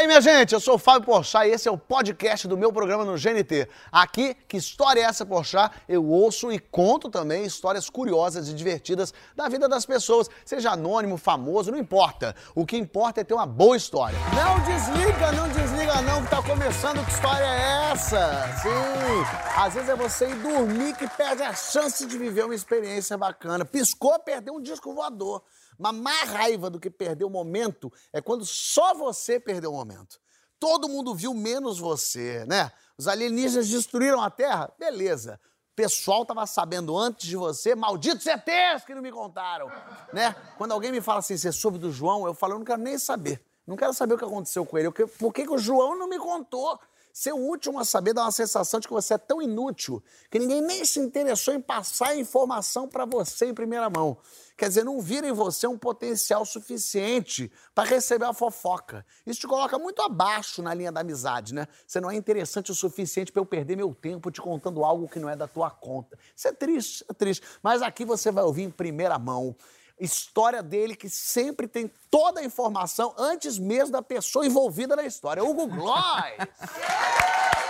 aí, minha gente? Eu sou o Fábio Porchat e esse é o podcast do meu programa no GNT. Aqui, que história é essa, Porchat? Eu ouço e conto também histórias curiosas e divertidas da vida das pessoas, seja anônimo, famoso, não importa. O que importa é ter uma boa história. Não desliga, não desliga não, que tá começando. Que história é essa? Sim, às vezes é você ir dormir que perde a chance de viver uma experiência bacana. Piscou, perdeu um disco voador. Mas mais raiva do que perder o momento é quando só você perdeu o momento. Todo mundo viu menos você, né? Os alienígenas destruíram a Terra? Beleza. O pessoal estava sabendo antes de você, malditos ETs que não me contaram, né? Quando alguém me fala assim, você soube do João, eu falo, eu não quero nem saber. Não quero saber o que aconteceu com ele. Por que, que o João não me contou? Ser o último a saber dá uma sensação de que você é tão inútil que ninguém nem se interessou em passar a informação para você em primeira mão. Quer dizer, não vira em você um potencial suficiente para receber a fofoca. Isso te coloca muito abaixo na linha da amizade, né? Você não é interessante o suficiente para eu perder meu tempo te contando algo que não é da tua conta. Isso é triste, é triste. Mas aqui você vai ouvir em primeira mão história dele que sempre tem toda a informação antes mesmo da pessoa envolvida na história. Hugo Gloss!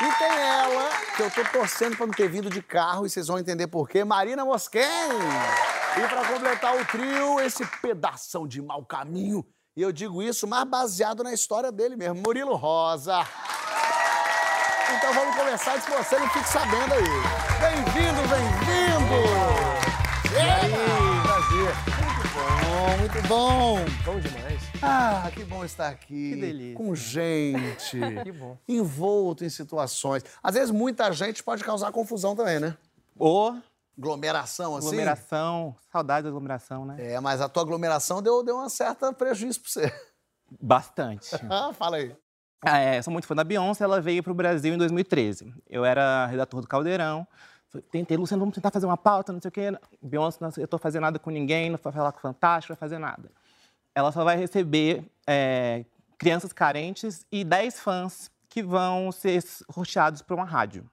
E tem ela, que eu tô torcendo pra não ter vindo de carro, e vocês vão entender por quê, Marina Mosquen. E pra completar o trio, esse pedação de mau caminho. E eu digo isso mais baseado na história dele mesmo, Murilo Rosa. Então vamos começar que você não fique sabendo aí. Bem-vindo, bem-vindo! Muito bom, muito bom. Bom demais. Ah, que bom estar aqui. Que delícia. Com gente. Que bom. Envolto em situações. Às vezes muita gente pode causar confusão também, né? Ô, Aglomeração, assim. aglomeração, saudade da aglomeração, né? É, mas a tua aglomeração deu, deu uma certa prejuízo pra você. Bastante. Ah, fala aí. Ah, é, sou muito fã da Beyoncé, ela veio pro Brasil em 2013. Eu era redator do Caldeirão. Tentei, Luciano, vamos tentar fazer uma pauta, não sei o quê. Beyoncé, eu tô fazendo nada com ninguém, não vai falar com o Fantástico, não vai fazer nada. Ela só vai receber é, crianças carentes e 10 fãs que vão ser roteados por uma rádio.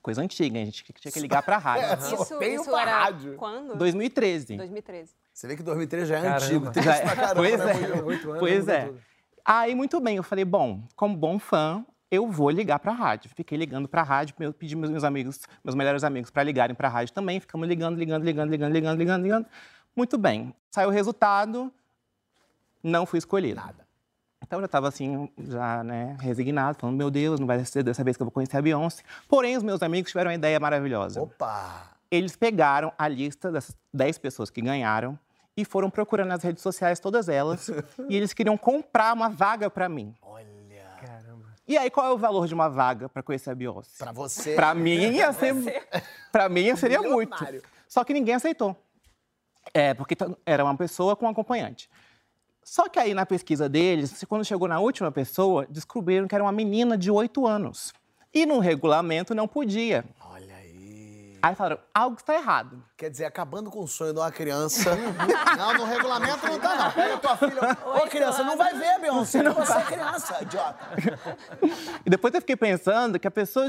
Coisa antiga, a gente tinha que ligar pra rádio. É, Isso, isso era rádio. quando? 2013. 2013. Você vê que 2003 já é Caramba. antigo. Tem Já é. pra caramba, Pois né, é. Pois é. Aí, muito bem, eu falei, bom, como bom fã, eu vou ligar pra rádio. Fiquei ligando pra rádio, eu pedi meus meus amigos, meus melhores amigos, pra ligarem pra rádio também. Ficamos ligando, ligando, ligando, ligando, ligando, ligando, ligando. Muito bem. Saiu o resultado, não fui escolhido. Nada. Então eu já estava assim, já, né, resignado, falando, meu Deus, não vai ser dessa vez que eu vou conhecer a Beyoncé. Porém, os meus amigos tiveram uma ideia maravilhosa. Opa! Eles pegaram a lista dessas 10 pessoas que ganharam e foram procurando nas redes sociais todas elas e eles queriam comprar uma vaga pra mim. E aí, qual é o valor de uma vaga pra conhecer a Beyoncé? pra você... Pra mim ia ser, para mim seria muito. Só que ninguém aceitou. É, porque era uma pessoa com um acompanhante. Só que aí na pesquisa deles, quando chegou na última pessoa, descobriram que era uma menina de 8 anos. E no regulamento não podia. Aí. Falaram, algo está errado. Quer dizer, acabando com o sonho de uma criança. não, no regulamento não tá, não. Pega tua filha. Ô, criança, não vai ver, Beyoncé. Não você é criança, idiota. E depois eu fiquei pensando que a pessoa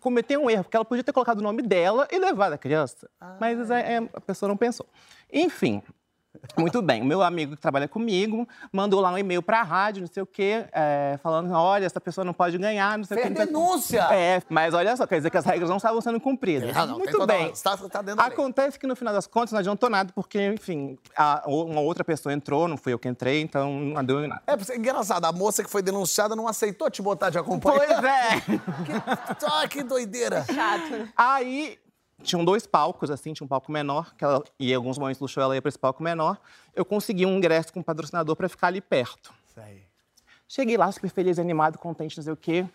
cometeu um erro, porque ela podia ter colocado o nome dela e levado a criança. Mas é, é, a pessoa não pensou. Enfim, muito bem. O meu amigo que trabalha comigo mandou lá um e-mail para a rádio, não sei o quê, é, falando: olha, essa pessoa não pode ganhar, não sei o Fez quê. o quê. denúncia. É, mas olha só, quer dizer que as regras não estavam sendo cumpridas. Não, não, muito bem. Tá, tá dentro da lei. Acontece que no final das contas não adiantou nada, porque, enfim, a- uma outra pessoa entrou, não fui eu que entrei, então não deu em nada. É, porque é engraçado, a moça que foi denunciada não aceitou te botar de acompanhante. Pois é! Que, ah, que doideira. Chato? Aí tinham dois palcos, assim, tinha um palco menor, que ela, e em alguns momentos do show ela ia para esse palco menor. Eu consegui um ingresso com um patrocinador para ficar ali perto. Aí. Cheguei lá super feliz, animado, contente, não sei o quê.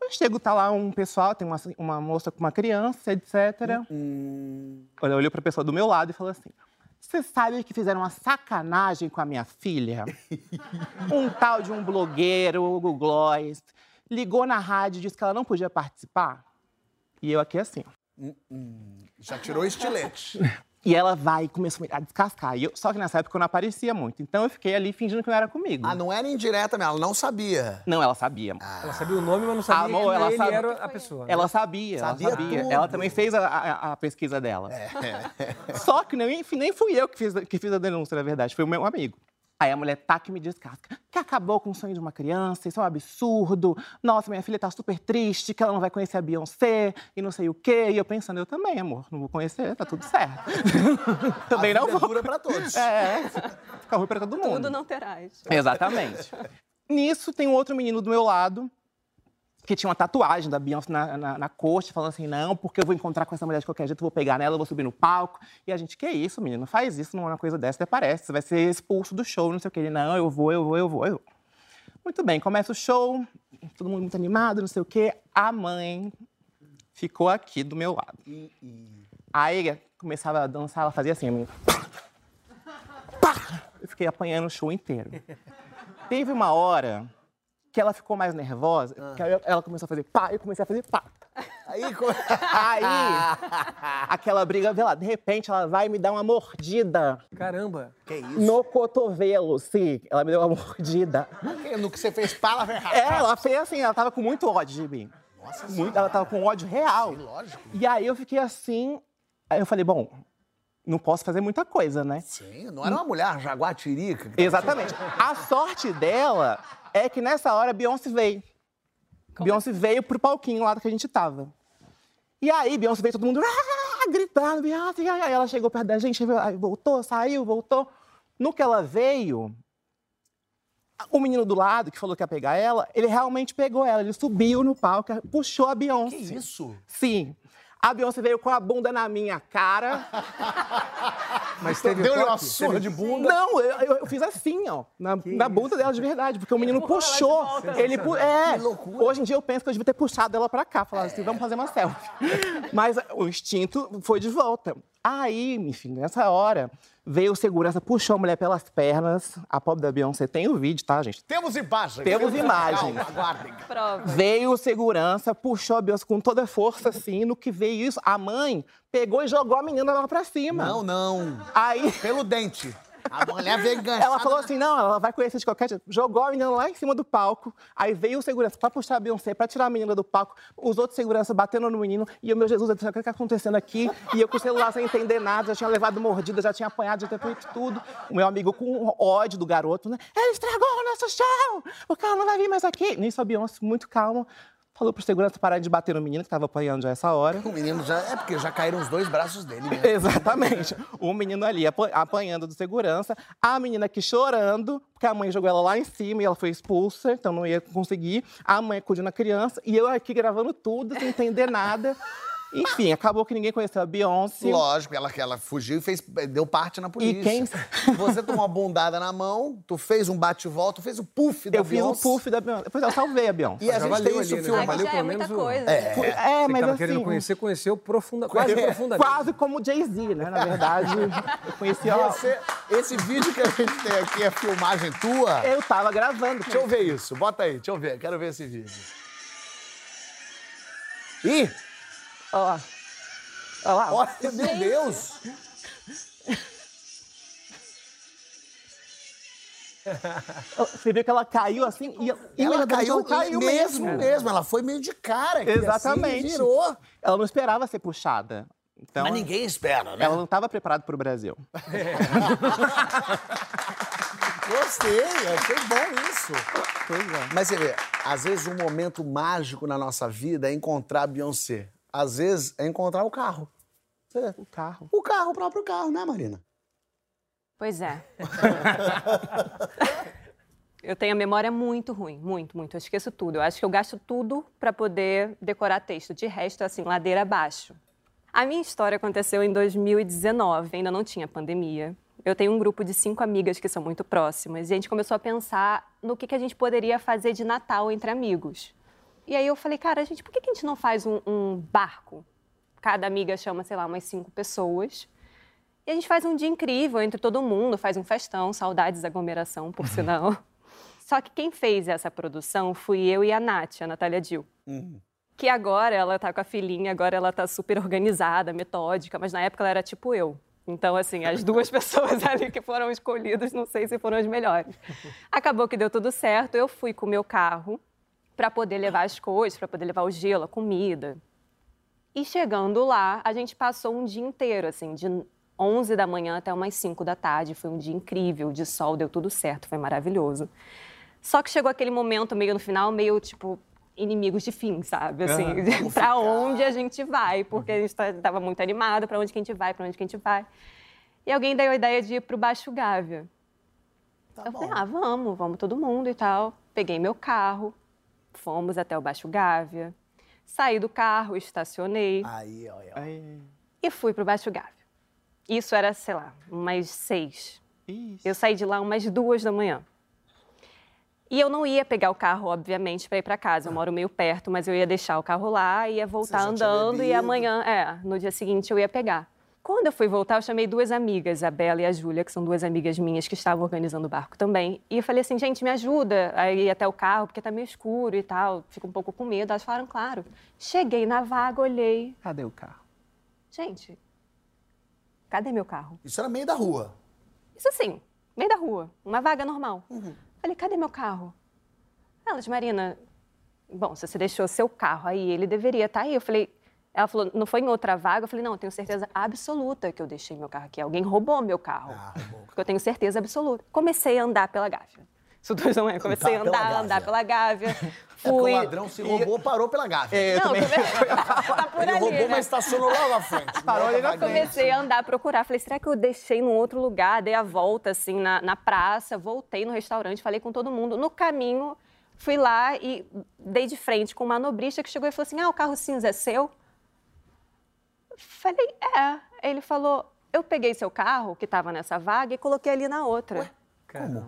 Eu chego, tá lá um pessoal, tem uma, uma moça com uma criança, etc. Ela olhou para a pessoa do meu lado e falou assim: Você sabe que fizeram uma sacanagem com a minha filha? um tal de um blogueiro, o Google Gloss, ligou na rádio e disse que ela não podia participar. E eu aqui assim. Já tirou o estilete. E ela vai e começou a descascar. E eu- só que nessa época eu não aparecia muito. Então eu fiquei ali fingindo que não era comigo. Ah, não era indireta mesmo, ela não sabia. Não, ela sabia. Ela sabia o nome, mas não sabia Amor, que ela ele sabe- era a pessoa. né? Ela sabia, Sabia ela sabia. tudo. Ela também fez a, a- a pesquisa dela. É. Só que nem, nem fui eu que fiz, que fiz a denúncia, na verdade, foi o meu amigo. Aí a mulher tá que me descasca, que acabou com o sonho de uma criança, isso é um absurdo. Nossa, minha filha tá super triste, que ela não vai conhecer a Beyoncé e não sei o quê. E eu pensando, eu também, amor, não vou conhecer, tá tudo certo. também a não vida vou. dura pra todos. É, fica ruim pra todo mundo. Tudo não terás. Exatamente. Nisso tem um outro menino do meu lado que tinha uma tatuagem da Beyoncé na, na, na coxa, falando assim, não, porque eu vou encontrar com essa mulher de qualquer jeito, vou pegar nela, vou subir no palco. E a gente, que isso, menino, faz isso, não é uma coisa dessa, até parece, você vai ser expulso do show, não sei o que. Ele, não, eu vou, eu vou, eu vou, eu vou. Muito bem, começa o show, todo mundo muito animado, não sei o quê. A mãe ficou aqui do meu lado. Aí começava a dançar, ela fazia assim! Eu fiquei apanhando o show inteiro. Teve uma hora que ela ficou mais nervosa, que aí ela começou a fazer pá, eu comecei a fazer pá. Aí, Aí, aquela briga, vê lá, de repente ela vai me dar uma mordida Caramba. que isso? no cotovelo, sim. Ela me deu uma mordida. No que você fez palavra errada. É, ela fez assim, ela tava com muito ódio de mim. Nossa Muito, ela tava com ódio real. lógico. E aí eu fiquei assim, aí eu falei, bom, não posso fazer muita coisa, né? Sim, não era uma mulher jaguatirica. que tava- Exatamente. A sorte dela é que nessa hora a Beyoncé veio. Beyoncé veio pro palquinho lá que a gente tava. E aí, Beyoncé veio todo mundo "Ah!" gritando, Beyoncé. Aí ela chegou perto da gente, voltou, saiu, voltou. No que ela veio, o menino do lado, que falou que ia pegar ela, ele realmente pegou ela. Ele subiu no palco, puxou a Beyoncé. Que isso? Sim. A Beyoncé veio com a bunda na minha cara. Mas teve Deu-lhe uma surra Teve- de bunda. Não, eu, eu- eu fiz assim, ó, na, na bunda dela de verdade, porque o menino puxou. Ele pu- é. Que loucura. Hoje em dia eu penso que eu devia ter puxado ela pra cá, falar assim, vamos fazer uma selfie. Mas o instinto foi de volta. Aí, enfim, nessa hora, veio o segurança, puxou a mulher pelas pernas. A pobre da Beyoncé tem o vídeo, tá, gente? Temos imagem. Temos imagens. Calma, aguardem. Prova. Veio o segurança, puxou a Beyoncé com toda a força, assim, no que veio isso, a mãe pegou e jogou a menina lá pra cima. Não, não. Aí Pelo dente. A mulher veio enganchada. Ela falou assim: não, ela vai conhecer de qualquer jeito. Jogou a menina lá em cima do palco. Aí veio o segurança pra puxar a Beyoncé, pra tirar a menina do palco. Os outros seguranças batendo no menino. E eu, meu Jesus, disse, o que está acontecendo aqui? E eu com o celular sem entender nada, já tinha levado mordida, já tinha apanhado, já tinha feito tudo. O meu amigo com ódio do garoto, né? Ele estragou o nosso show! O cara não vai vir mais aqui. Nisso a Beyoncé, muito calma, falou pro segurança parar de bater no menino, que tava apanhando já essa hora. O menino já. É porque já caíram os dois braços dele mesmo. Exatamente. O menino ali apa- apanhando do segurança, a menina aqui chorando, porque a mãe jogou ela lá em cima e ela foi expulsa, então não ia conseguir. A mãe acudindo a criança e eu aqui gravando tudo, sem entender nada. Enfim, acabou que ninguém conheceu a Beyoncé. Lógico, ela, ela fugiu e fez, deu parte na polícia. quem- Você tomou uma bundada na mão, tu fez um bate-volta, tu fez o puff da Eu fiz o Beyoncé. puff da Beyoncé. Depois eu salvei a Beyoncé. E a gente valeu tem isso ali, né? filmado. Aí valeu é pelo muita menos o- coisa. É, Você que mas tava assim, querendo conhecer, conheceu profunda, quase profundamente. quase como Jay-Z, né? Na verdade, eu conheci ó, Você, esse vídeo que a gente tem aqui é filmagem tua? Eu tava gravando. Deixa eu ver isso, bota aí, deixa eu ver, quero ver esse vídeo. Ih, Olha lá. Olha lá. olha, meu Deus! Você viu que ela caiu assim e Ela imediatamente caiu, caiu mesmo, mesmo. mesmo, ela foi meio de cara. aqui, Exatamente. Assim, virou. Ela não esperava ser puxada. Então, Mas ninguém espera, né? ela não estava preparada para o Brasil. Gostei, achei bom isso. Pois é. Mas você vê, às vezes um momento mágico na nossa vida é encontrar a Beyoncé. Às vezes é encontrar o carro. Você vê, O carro. O carro, o próprio carro, né, Marina? Pois é. eu tenho a memória muito ruim, muito, muito. Eu esqueço tudo. Eu acho que eu gasto tudo para poder decorar texto. De resto, assim, ladeira abaixo. A minha história aconteceu em 2019, ainda não tinha pandemia. Eu tenho um grupo de cinco amigas que são muito próximas e a gente começou a pensar no que, que a gente poderia fazer de Natal entre amigos. E aí eu falei, cara, a gente, por que, que a gente não faz um, um barco? Cada amiga chama, sei lá, umas cinco pessoas. E a gente faz um dia incrível entre todo mundo, faz um festão, saudades da aglomeração, por sinal. Só que quem fez essa produção fui eu e a Nath, a Natália Dil. Que agora ela tá com a filhinha, agora ela tá super organizada, metódica, mas na época ela era tipo eu. Então, assim, as duas pessoas ali que foram escolhidas, não sei se foram as melhores. Acabou que deu tudo certo, eu fui com o meu carro para poder levar as coisas, para poder levar o gelo, a comida. E chegando lá, a gente passou um dia inteiro, assim, de 11 da manhã até umas 5 da tarde. Foi um dia incrível, de sol, deu tudo certo, foi maravilhoso. Só que chegou aquele momento meio no final, meio tipo inimigos de fim, sabe? Assim, Vamos para onde a gente vai? Porque a gente estava muito animado, para onde que a gente vai, para onde que a gente vai. E alguém deu a ideia de ir para o Baixo Gávea. Tá eu bom. falei, ah, vamos, vamos todo mundo e tal. Peguei meu carro, fomos até o Baixo Gávea, saí do carro, estacionei Aí, ó, ó. Ai, e fui para o Baixo Gávea. Isso era, sei lá, umas seis. Ixi. Eu saí de lá umas duas da manhã. E eu não ia pegar o carro, obviamente, para ir para casa. Eu moro meio perto, mas eu ia deixar o carro lá, ia voltar andando e amanhã, é, no dia seguinte eu ia pegar. Quando eu fui voltar, eu chamei duas amigas, a Bela e a Júlia, que são duas amigas minhas que estavam organizando o barco também. E eu falei assim, gente, me ajuda a ir até o carro, porque tá meio escuro e tal, fico um pouco com medo. Elas falaram, claro. Cheguei na vaga, olhei. Cadê o carro? Gente, cadê meu carro? Isso era meio da rua. Isso assim, meio da rua, uma vaga normal. Uhum. Falei, cadê meu carro? Elas, Marina, bom, se você deixou seu carro aí, ele deveria estar aí. Eu falei, ela falou, não foi em outra vaga? Eu falei, não, eu tenho certeza absoluta que eu deixei meu carro aqui. Alguém roubou meu carro. Ah, roubou. Porque eu tenho certeza absoluta. Comecei a andar pela Gávea. Isso duas da manhã. Comecei a Andar pela andar, pela Gávea. É Fui. o ladrão se roubou, parou pela gávea. É, eu não, também. tá por Ele ali, roubou, né? mas estacionou lá na frente. Parou ali na vaguinha. Comecei a andar, procurar. Falei, será que eu deixei num outro lugar? Dei a volta, assim, na, na praça. Voltei no restaurante, falei com todo mundo. No caminho, fui lá e dei de frente com um manobrista que chegou e falou assim, ah, o carro cinza é seu? Falei, é. Ele falou, eu peguei seu carro, que estava nessa vaga, e coloquei ali na outra. Caramba.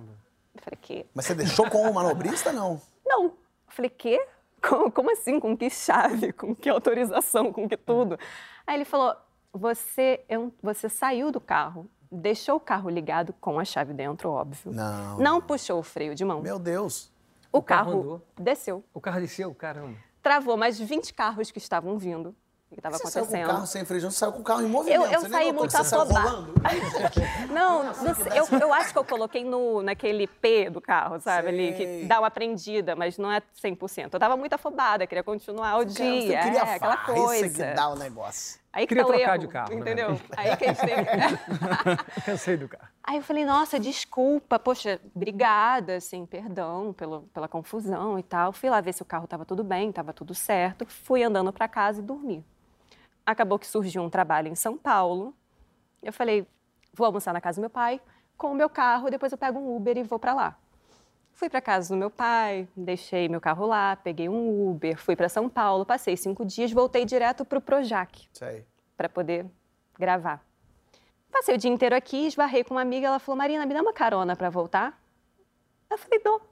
Eu falei, que? Mas você deixou com o manobrista, não? Não. Eu falei, quê? Como, como assim? Com que chave? Com que autorização? Com que tudo? Aí ele falou, você, en- você saiu do carro, deixou o carro ligado com a chave dentro, óbvio. Não. Não puxou o freio de mão. Meu Deus. o, O carro carro, andou. desceu. O carro desceu, caramba. Travou mais 20 carros que estavam vindo. O que estava Você saiu com o acontecendo. carro sem freio, você saiu com o carro em movimento. Eu- eu saí muito afobada. Não, não sei, eu, eu acho que eu coloquei no, naquele P do carro, sabe? Ali, Sei. que dá uma prendida, mas não é 100%. Eu tava muito afobada, queria continuar o dia. Você queria é, aquela farra, coisa. Isso que dá o negócio. Aí que Queria tá o trocar erro, de carro, né? Entendeu? Aí que a gente tem. Cansei do carro. Aí eu falei, nossa, desculpa, poxa, obrigada, assim, perdão pelo, pela confusão e tal. Fui lá ver se o carro estava tudo bem, estava tudo certo. Fui andando para casa e dormi. Acabou que surgiu um trabalho em São Paulo. Eu falei, vou almoçar na casa do meu pai com o meu carro, depois eu pego um Uber e vou para lá. Fui para casa do meu pai, deixei meu carro lá, peguei um Uber, fui para São Paulo, passei cinco dias, voltei direto para o Projac para poder gravar. Passei o dia inteiro aqui, esbarrei com uma amiga, ela falou: Marina, me dá uma carona para voltar? Eu falei: dou.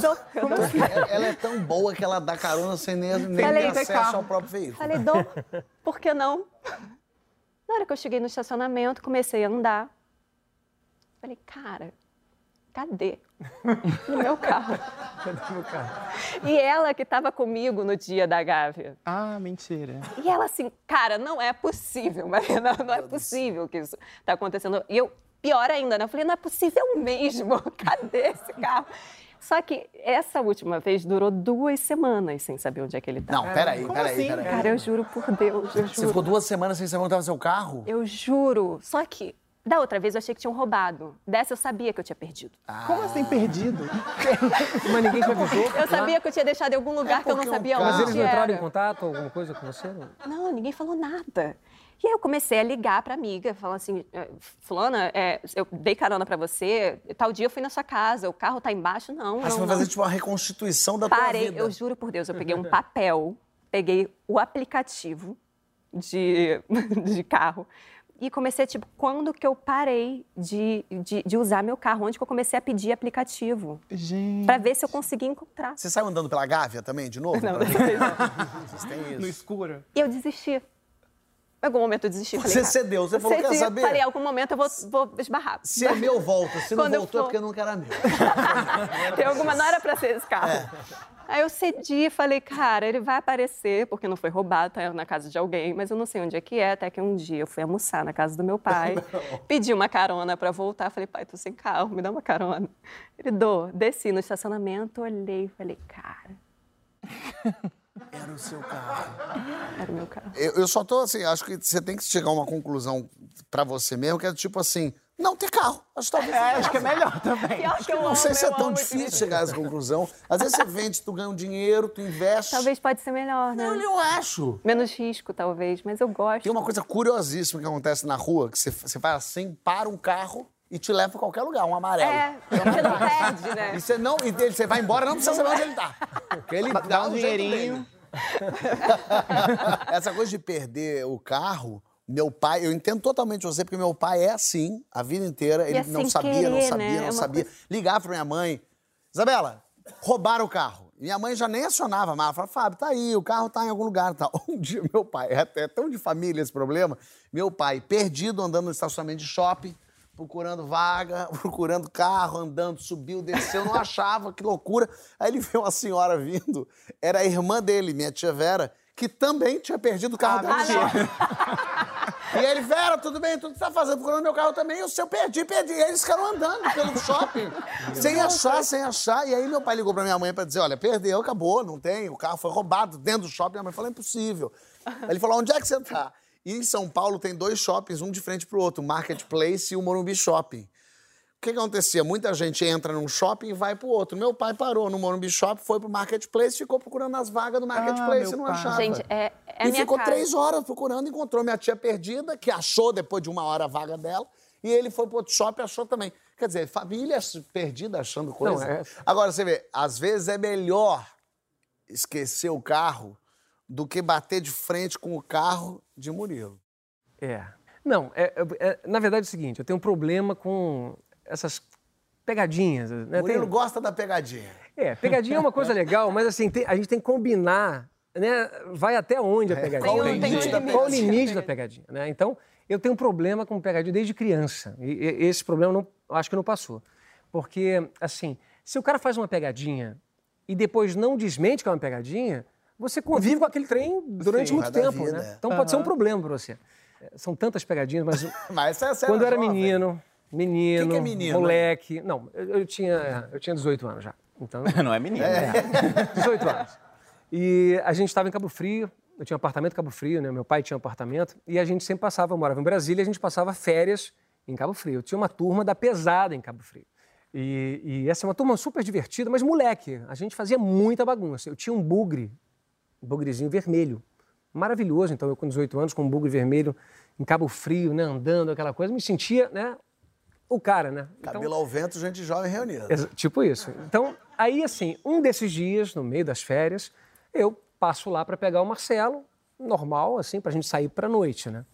Dou. Eu dou. Ela- Ela é tão boa que ela dá carona sem nem, nem Falei, ter acesso ao próprio veículo. Falei: dou. Por que não? Na hora que eu cheguei no estacionamento, comecei a andar. Falei: cara, cadê o meu carro? Cadê meu carro? E ela que estava comigo no dia da Gávea. Ah, mentira. E ela assim, cara, não é possível, Marina, não é possível que isso está acontecendo. E eu, pior ainda, né? Eu falei, não é possível mesmo, cadê esse carro? Só que essa última vez durou duas semanas sem saber onde é que ele tá. Não, peraí, Como peraí, assim? peraí. Cara, eu juro por Deus, eu Você juro. ficou duas semanas sem saber onde estava seu carro? Eu juro. Só que da outra vez eu achei que tinham roubado. Dessa eu sabia que eu tinha perdido. Como assim perdido? Mas ninguém te avisou? Eu sabia que eu tinha deixado em algum lugar que eu não um sabia Mas onde eles não entraram em contato, alguma coisa com você? Não, ninguém falou nada. E aí eu comecei a ligar pra amiga, falando assim, "Eh, fulana, é, eu dei carona pra você, tal dia eu fui na sua casa, o carro tá embaixo, não, Aí não, você vai fazer tipo uma reconstituição da tua Parei, vida. eu juro por Deus, eu peguei um papel, peguei o aplicativo de, de carro e comecei, tipo, quando que eu parei de, de, de usar meu carro? Onde que eu comecei a pedir aplicativo? Gente. Pra ver se eu conseguia encontrar. Você saiu andando pela Gávea também, de novo? Não, não. Vocês têm No isso. escuro. E eu desisti. Em algum momento eu desisti. Falei, Você cara, cedeu, você falou, quer cedi, saber? Falei, em algum momento eu vou, vou esbarrar. Se é meu, volta. Se não voltou, é for- porque nunca era meu. Tem alguma, não era pra ser esse carro. É. Aí eu cedi, falei, cara, ele vai aparecer, porque não foi roubado, tá na casa de alguém, mas eu não sei onde é que é, até que um dia eu fui almoçar na casa do meu pai, pedi uma carona pra voltar, falei, pai, tô sem carro, me dá uma carona. Ele dou, desci no estacionamento, olhei, falei, cara, Era o seu carro. Era o meu carro. Eu, eu só tô assim, acho que você tem que chegar a uma conclusão pra você mesmo, que é tipo assim, não ter carro. Acho que talvez. É, acho que é melhor também. Pior que eu Não amo, sei se é tão difícil chegar a essa conclusão. Às vezes você vende, tu ganha um dinheiro, tu investe. Talvez pode ser melhor, né? Eu, eu acho. Menos risco, talvez, mas eu gosto. Tem uma coisa curiosíssima que acontece na rua, que você, você vai assim, para um carro e te leva pra qualquer lugar, um amarelo. É, você não perde, né? E você não, e ele- você vai embora, não precisa saber onde ele tá. Porque ele Dá dá um um dinheirinho. Essa coisa de perder o carro, meu pai, eu entendo totalmente você, porque meu pai é assim a vida inteira. Ele é não sabia, não querer, sabia, né? não É uma sabia. coisa- Ligava pra minha mãe, Isabela, roubaram o carro. Minha mãe já nem acionava mais. Falava, Fábio, tá aí, o carro tá em algum lugar. Tá. Um dia, meu pai, é tão de família esse problema, meu pai, perdido, andando no estacionamento de shopping, procurando vaga, procurando carro, andando, subiu, desceu, não achava, que loucura. Aí ele viu uma senhora vindo, era a irmã dele, minha tia Vera, que também tinha perdido o carro dela no shopping. E ele, Vera, tudo bem? Tudo que você tá fazendo? Procurando meu carro também. E o seu perdi, perdi. E eles ficaram andando pelo shopping, sem achar, sem achar. E aí meu pai ligou pra minha mãe pra dizer, olha, perdeu, acabou, não tem. O carro foi roubado dentro do shopping. Minha mãe falou, é impossível. Aí ele falou, onde é que você tá? E em São Paulo tem dois shoppings, um de frente pro outro, o Marketplace e o Morumbi Shopping. O que, que acontecia? Muita gente entra num shopping e vai pro outro. Meu pai parou no Morumbi Shopping, foi pro Marketplace, ficou procurando as vagas do Marketplace meu e não pai. achava. Gente, é, é e minha ficou cara. três horas procurando, encontrou minha tia perdida, que achou depois de uma hora a vaga dela, e ele foi pro outro shopping e achou também. Quer dizer, família perdida achando coisa. Não, é- Agora, você vê, às vezes é melhor esquecer o carro do que bater de frente com o carro de Murilo. É. Não, é, é- é- na verdade é o seguinte, eu tenho um problema com essas pegadinhas. Né? Murilo Tem- gosta da pegadinha. É, pegadinha é uma coisa legal, mas assim, tem- a gente tem que combinar, né? Vai até onde a pegadinha. qual o Tem- limite da Qual o pegadinha? limite da pegadinha, né? Então, eu tenho um problema com pegadinha desde criança. E, e- esse problema não, acho que não passou. Porque, assim, se o cara faz uma pegadinha e depois não desmente que é uma pegadinha, você convive com aquele trem durante Sim, muito tempo, vida, né? é. Então pode ser um problema para você. É, São tantas pegadinhas, mas Mas essa, essa quando eu era jovem. menino, menino, Que que é menino, moleque. Não, eu, eu tinha, eu tinha 18 anos já. Então, Não é menino. 18 anos. E a gente estava em Cabo Frio, eu tinha um apartamento em Cabo Frio, né? Meu pai tinha um apartamento, e a gente sempre passava, eu morava em Brasília, a gente passava férias em Cabo Frio. Eu tinha uma turma da pesada em Cabo Frio. E, e essa é uma turma super divertida, mas moleque, a gente fazia muita bagunça. Eu tinha um bugre, bugrezinho vermelho. Maravilhoso, então eu com 18 anos, com um bugre vermelho em Cabo Frio, né, andando, aquela coisa, me sentia, né, o cara, né? Então- Cabelo ao vento, gente jovem reunida. Tipo isso. Então, aí assim, um desses dias, no meio das férias, eu passo lá para pegar o Marcelo, normal, assim, para a gente sair para noite, né?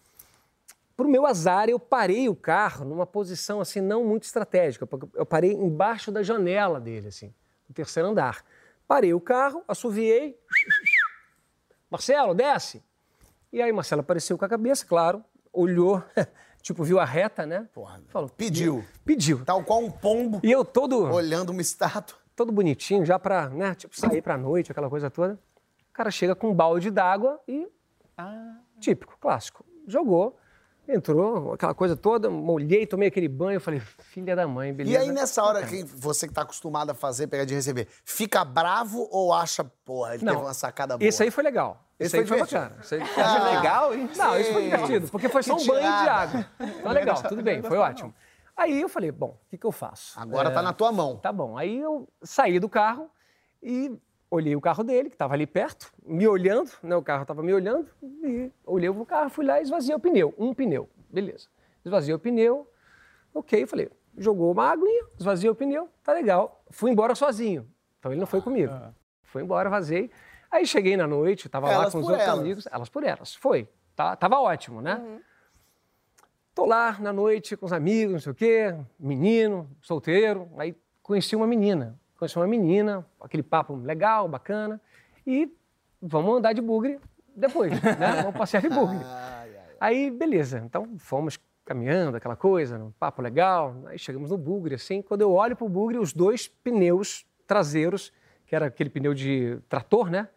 Pro meu azar, eu parei o carro numa posição assim não muito estratégica, porque eu parei embaixo da janela dele, assim, no terceiro andar. Parei o carro, assoviei, Marcelo, desce. E aí Marcelo apareceu com a cabeça, claro, olhou, tipo, viu a reta, né? Porra, Falou, pediu. Pediu. Tal qual um pombo E eu todo olhando uma estátua. todo bonitinho, já pra, né, tipo, sair pra noite, aquela coisa toda. O cara chega com um balde d'água e. Típico, clássico. Jogou, entrou, aquela coisa toda, molhei, tomei aquele banho, falei, filha da mãe, beleza. E aí, nessa hora, quem, você que tá acostumado a fazer pegadinha e receber, fica bravo ou acha, porra, ele Não, teve uma sacada boa? Esse aí foi legal. Esse Esse, aí foi foi bacana. Esse aí... Acha legal, hein? Não, isso foi divertido, porque foi só Que um banho de água. Então, legal, tudo bem, foi ótimo. Aí eu falei, bom, o que, que eu faço? Agora tá na tua mão. Tá bom. Aí eu saí do carro e olhei o carro dele, que estava ali perto, me olhando, né? O carro estava me olhando, e olhei o carro, fui lá e esvaziei o pneu. Um pneu. Beleza. Esvaziei o pneu, ok, falei, jogou uma aguinha, esvaziei o pneu, tá legal. Fui embora sozinho. Então ele não foi comigo. Foi embora, vazei. Aí cheguei na noite, tava lá com os outros elas. amigos. Elas por elas. Foi. Tá, tava ótimo, né? Tô lá na noite com os amigos, não sei o quê, menino, solteiro. Aí conheci uma menina. Conheci uma menina, aquele papo legal, bacana. E vamos andar de bugre depois, né? Vamos passear de bugre. Aí, beleza. Então, fomos caminhando, aquela coisa, um papo legal. Aí chegamos no bugre, assim. Quando eu olho pro bugre, os dois pneus traseiros, que era aquele pneu de trator, né?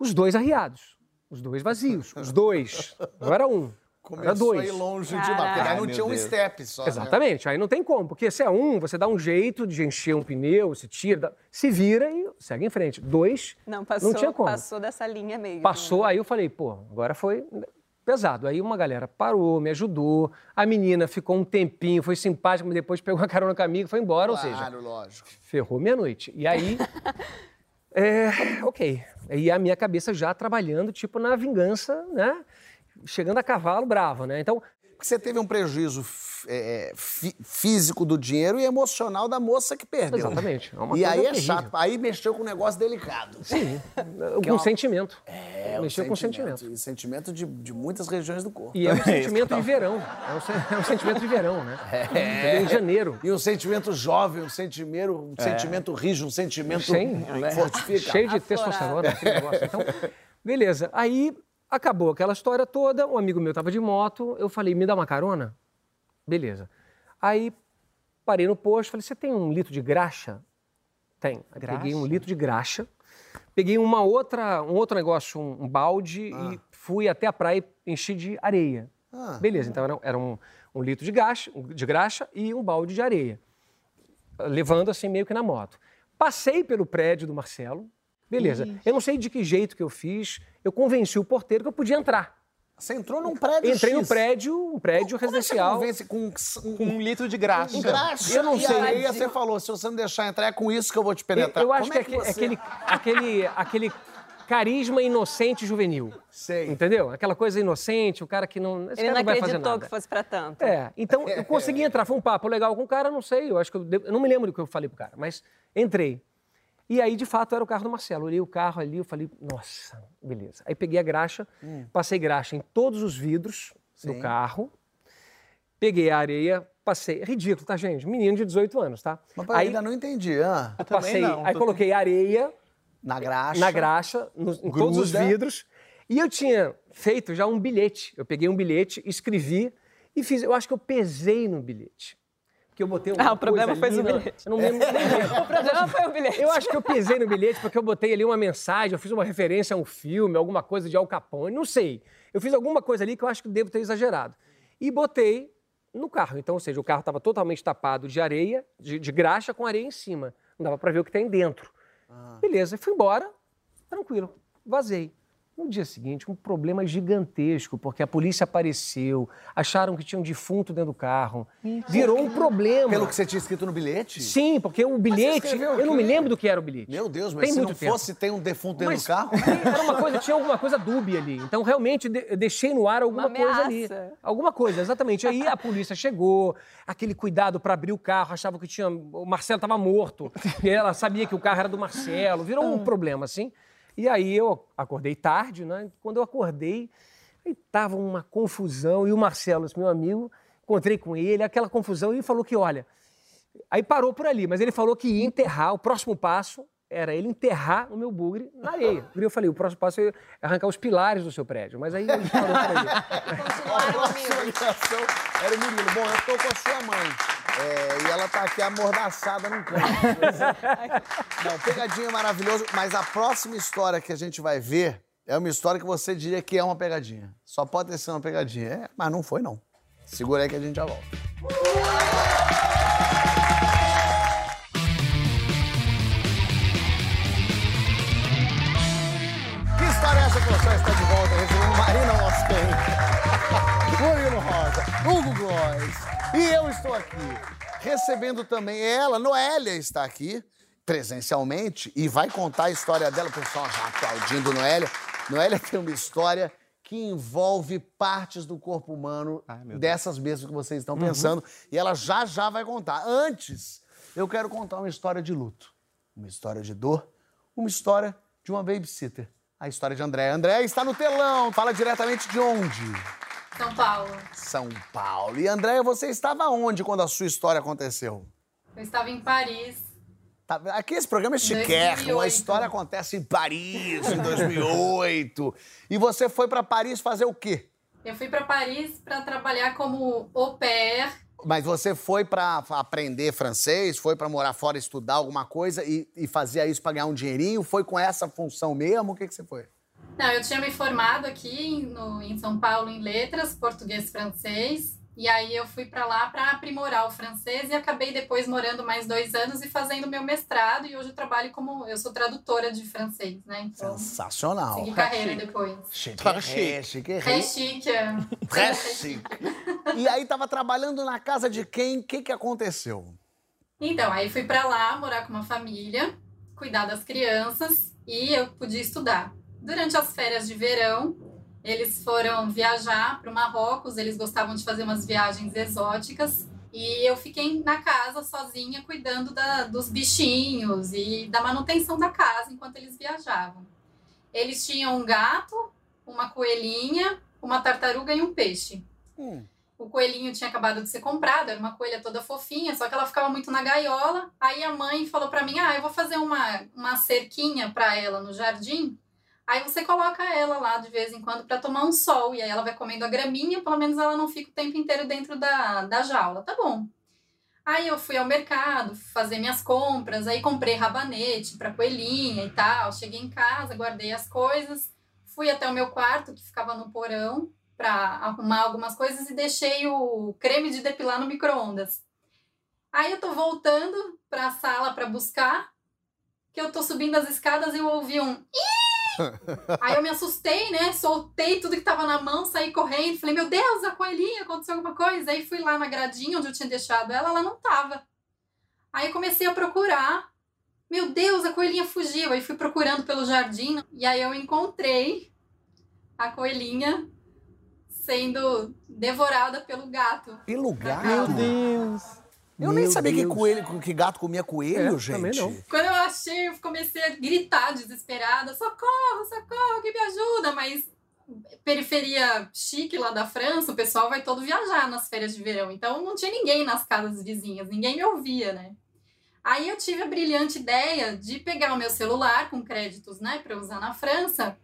Os dois arriados. Os dois vazios. Os dois. Não era um. Começou era dois. a ir longe Caraca. demais, porque aí não Ai, tinha um Deus. step só. né? Exatamente, aí não tem como, porque se é um, você dá um jeito de encher um pneu, se tira, dá- se vira e segue em frente. Dois, Não, passou, tinha como. passou dessa linha mesmo. passou, aí eu falei, pô, agora foi pesado. Aí uma galera parou, me ajudou, a menina ficou um tempinho, foi simpática, mas depois pegou uma carona comigo e foi embora, ou seja, Claro, lógico. ferrou meia-noite. E aí, é, ok. E a minha cabeça já trabalhando, tipo, na vingança, né? Chegando a cavalo bravo, né? Então, Porque você teve um prejuízo f- é, fí- físico do dinheiro e emocional da moça que perdeu. Exatamente. É e aí é terrível. chato. Aí mexeu com um negócio delicado. sim, é com uma- sentimento. É, Mexeu um com sentimento. E sentimento de, de muitas regiões do corpo. E é um sentimento de verão. É um, sen- é um sentimento de verão, né? É. Em janeiro. E um sentimento jovem, um sentimento, um sentimento rígido, um sentimento Sem, né, fortificado. cheio de testosterona, aquele negócio. Então, beleza. Aí acabou aquela história toda. Um amigo meu estava de moto. Eu falei, me dá uma carona? Beleza. Aí parei no posto, falei, você tem um litro de graxa? Tem. Peguei um litro de graxa, peguei uma outra, um outro negócio, um, um balde e fui até a praia e enchi de areia. Ah. Beleza, então era, era um, um litro de, graxa, de graxa e um balde de areia. Levando assim meio que na moto. Passei pelo prédio do Marcelo, beleza. Eu não sei de que jeito que eu fiz, eu convenci o porteiro que eu podia entrar. Você entrou num prédio Entrei no X. prédio, um prédio Como é que você residencial. convence com, Com um litro de graxa. com graxa? eu não e sei. aí você falou, se você não deixar entrar, é com isso que eu vou te Eu, penetrar. eu acho Como que, é é você- aquele, aquele, aquele carisma inocente juvenil. Sei. Entendeu? Aquela coisa inocente, o cara que não. Esse Ele cara não não vai fazer acreditou nada. que fosse pra tanto. É, então eu consegui entrar. Foi um papo legal com o cara, não sei, eu acho que eu, eu não me lembro do que eu falei pro cara, mas entrei. E aí, de fato, era o carro do Marcelo. Olhei o carro ali, eu falei, nossa, beleza. Aí peguei a graxa, passei graxa em todos os vidros Sim. do carro, peguei a areia, passei. Ridículo, tá, gente? Menino de 18 anos, tá? Mas aí ainda não entendi. Ah, Eu também passei, não, aí tô- coloquei areia na graxa. na graxa, nos- em todos os vidros. E eu tinha feito já um bilhete. Eu peguei um bilhete, escrevi e fiz. Eu acho que eu pesei no bilhete. Porque eu botei uma Ah, o problema foi o na- bilhete. Eu não lembro. O problema foi o bilhete. Eu acho que eu pesei no bilhete porque eu botei ali uma mensagem, eu fiz uma referência a um filme, alguma coisa de Al Capone, não sei. Eu fiz alguma coisa ali que eu acho que devo ter exagerado. E botei no carro. Então, ou seja, o carro estava totalmente tapado de areia, de, de graxa com areia em cima. Não dava para ver o que tem dentro. Beleza, fui embora, tranquilo, vazei. No dia seguinte, um problema gigantesco, porque a polícia apareceu, acharam que tinha um defunto dentro do carro. Virou um problema. Pelo que você tinha escrito no bilhete? Sim, porque o bilhete, eu não me lembro do que era o bilhete. Meu Deus, mas Tem se muito não tempo. fosse, tem um defunto dentro Mas do carro? Era uma coisa, tinha alguma coisa dúbia ali. Então, realmente, eu deixei no ar alguma Uma coisa ali. Alguma coisa, exatamente. Aí a polícia chegou, aquele cuidado para abrir o carro, achava que tinha. O Marcelo estava morto. E ela sabia que o carro era do Marcelo. Virou um problema, assim. E aí eu acordei tarde, né? Quando eu acordei, aí tava uma confusão. E o Marcelo, meu amigo, encontrei com ele, aquela confusão, e ele falou que, olha. Aí parou por ali, mas ele falou que ia enterrar, o próximo passo era ele enterrar o meu bugre na areia. E eu falei, o próximo passo é arrancar os pilares do seu prédio. Mas aí ele parou por ali. A próxima ligação era o Murilo. Bom, eu tô com a sua mãe. É, e ela tá aqui amordaçada num canto. Não, pegadinha maravilhoso. Mas a próxima história que a gente vai ver é uma história que você diria que é uma pegadinha. Só pode ter sido uma pegadinha. É, mas não foi, não. Segura aí que a gente já volta. Que história é essa que você está de volta recebendo Marina Moscani, Murilo Rosa, Hugo Góes e eu estou aqui recebendo também ela, Noélia está aqui presencialmente e vai contar a história dela, o pessoal já aplaudindo Noélia. Noélia tem uma história que envolve partes do corpo humano Ai, dessas mesmas que vocês estão pensando e ela já já vai contar. Antes, eu quero contar uma história de luto, uma história de dor, uma história de uma babysitter. A história de André. André está no telão. Fala diretamente de onde? São Paulo. São Paulo. E Andréia, você estava onde quando a sua história aconteceu? Eu estava em Paris. Tá- Aqui esse programa é chiquérrimo, a 2008. história acontece em Paris, em 2008. e você foi para Paris fazer o quê? Eu fui para Paris para trabalhar como au pair. Mas você foi para aprender francês, foi para morar fora, estudar alguma coisa e, e fazia isso para ganhar um dinheirinho? Foi com essa função mesmo? O que, que você foi? Não, eu tinha me formado aqui no, em São Paulo em letras, português e francês. E aí eu fui para lá para aprimorar o francês e acabei depois morando mais dois anos e fazendo meu mestrado. E hoje eu trabalho como eu sou tradutora de francês, né? Então Sensacional. segui carreira depois. Chique, Tá é, chique. chique, É chique, é. Très chique. E aí tava trabalhando na casa de quem? O que que aconteceu? Então, aí fui para lá morar com uma família, cuidar das crianças e eu podia estudar. Durante as férias de verão, eles foram viajar para o Marrocos, eles gostavam de fazer umas viagens exóticas. E eu fiquei na casa sozinha cuidando da- dos bichinhos e da manutenção da casa enquanto eles viajavam. Eles tinham um gato, uma coelhinha, uma tartaruga e um peixe. Hum. O coelhinho tinha acabado de ser comprado, era uma coelha toda fofinha, só que ela ficava muito na gaiola. Aí a mãe falou pra mim: "Ah, eu vou fazer uma, uma cerquinha pra ela no jardim. Aí você coloca ela lá de vez em quando pra tomar um sol e aí ela vai comendo a graminha, pelo menos ela não fica o tempo inteiro dentro da, da jaula. Tá bom. Aí eu fui ao mercado fazer minhas compras, aí comprei rabanete pra coelhinha e tal. Cheguei em casa, guardei as coisas, fui até o meu quarto que ficava no porão para arrumar algumas coisas e deixei o creme de depilar no micro-ondas. Aí eu tô voltando para a sala para buscar, que eu tô subindo as escadas e eu ouvi um "Ih!". Aí eu me assustei, né? Soltei tudo que tava na mão, saí correndo, falei: "Meu Deus, a coelhinha, aconteceu alguma coisa?". Aí fui lá na gradinha onde eu tinha deixado ela, ela não tava. Aí comecei a procurar. Meu Deus, a coelhinha fugiu. Aí fui procurando pelo jardim e aí eu encontrei a coelhinha sendo devorada pelo gato. Que lugar. Meu Deus. Eu nem Meu sabia que, Deus. coelho, que gato comia coelho, É, gente. também não. Quando eu achei, eu comecei a gritar desesperada: socorro, socorro, que me ajuda! Mas periferia chique lá da França, o pessoal vai todo viajar nas férias de verão. Então não tinha ninguém nas casas vizinhas, ninguém me ouvia, né? Aí eu tive a brilhante ideia de pegar o meu celular com créditos, né, para usar na França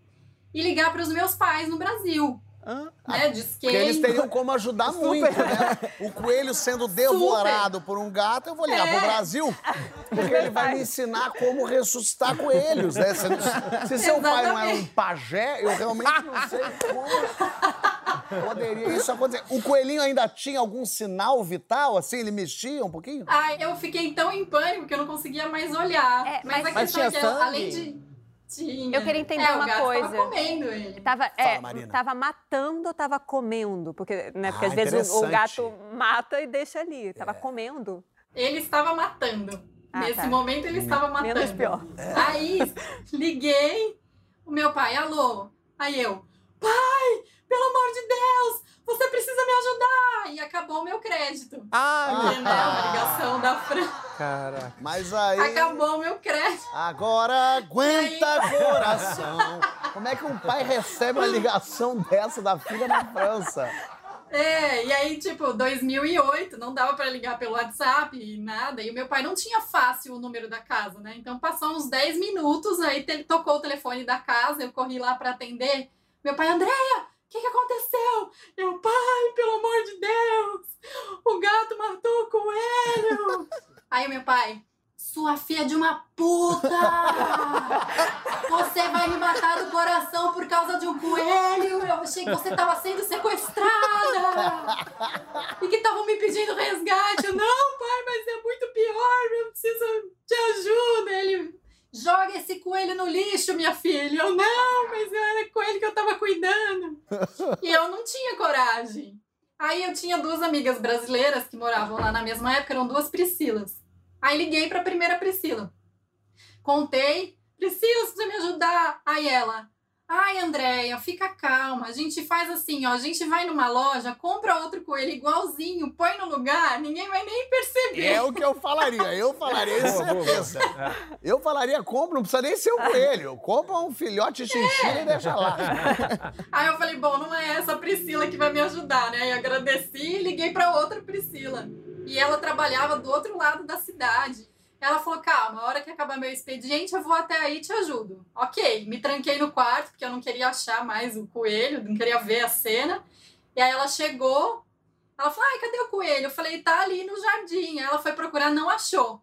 e ligar para os meus pais no Brasil, Hã? né? Porque eles teriam como ajudar muito, né? O coelho sendo devorado por um gato, eu vou ligar É. pro Brasil. Porque ele vai me ensinar como ressuscitar coelhos, né? Se, se seu pai não era um pajé, eu realmente não sei como poderia isso acontecer. O coelhinho ainda tinha algum sinal vital, assim? Ele mexia um pouquinho? Ai, eu fiquei tão em pânico que eu não conseguia mais olhar. É, mas, mas- a questão é tinha que sangue? além de. Tinha. Eu queria entender é, uma o gato coisa. Tava comendo ele. Tava, é, Marina. tava matando ou tava comendo? Porque, né, porque Ah, às vezes o, o gato mata e deixa ali. Tava comendo. Ele estava matando. Ah, Nesse tá. momento ele estava matando. Menos pior. Aí liguei, o meu pai, alô. Aí eu, pai, pelo amor de Deus, você precisa me ajudar. E acabou o meu crédito. Ah, Porque, né, uma ligação da França. Caraca. Mas aí. Acabou o meu crédito. Agora aguenta coração. Como é que um pai recebe uma ligação dessa da filha na França? É, e aí, tipo, 2008, não dava pra ligar pelo WhatsApp e nada. E o meu pai não tinha fácil o número da casa, né? Então passou uns 10 minutos, aí tocou o telefone da casa, eu corri lá pra atender. Meu pai, Andréia, que, que aconteceu? Eu, pai, pelo amor de Deus, o gato matou o coelho. aí meu pai, sua filha de uma puta! Você vai me matar do coração por causa de um coelho! Eu achei que você estava sendo sequestrada! E que estavam me pedindo resgate! Não, pai, mas é muito pior! Eu preciso de ajuda! Ele. Joga esse coelho no lixo, minha filha! Eu, não, mas era coelho que eu tava cuidando! E eu não tinha coragem. Aí eu tinha duas amigas brasileiras que moravam lá na mesma época, eram duas Priscilas. Aí liguei pra primeira Priscila. Contei. Priscila, você precisa me ajudar. Aí ela. Ai, Andréia, fica calma. A gente faz assim, ó. A gente vai numa loja, compra outro coelho igualzinho, põe no lugar, ninguém vai nem perceber. É o que eu falaria. Eu falaria isso. Certeza. Eu falaria, compra, não precisa nem ser um coelho. Compra um filhote chinchila e deixa lá. Aí eu falei, bom, não é essa Priscila que vai me ajudar, né? E agradeci e liguei pra outra Priscila. E ela trabalhava do outro lado da cidade. Ela falou, calma, a hora que acabar meu expediente, eu vou até aí e te ajudo. Ok, me tranquei no quarto, porque eu não queria achar mais o coelho, não queria ver a cena. E aí ela chegou, ela falou, ai, cadê o coelho? Eu falei, tá ali no jardim. Aí ela foi procurar, não achou.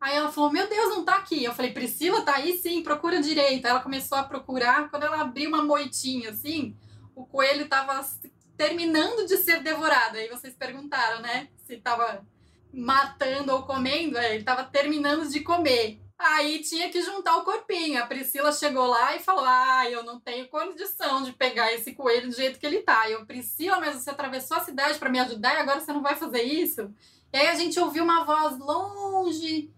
Aí ela falou: Meu Deus, não tá aqui. Eu falei: Priscila, tá aí sim, procura direito. Aí ela começou a procurar. Quando ela abriu uma moitinha assim, o coelho tava terminando de ser devorado. Aí vocês perguntaram, né? Se tava matando ou comendo. É, ele tava terminando de comer. Aí tinha que juntar o corpinho. A Priscila chegou lá e falou: Ah, eu não tenho condição de pegar esse coelho do jeito que ele tá. Eu, Priscila, mas você atravessou a cidade para me ajudar e agora você não vai fazer isso? E aí a gente ouviu uma voz longe,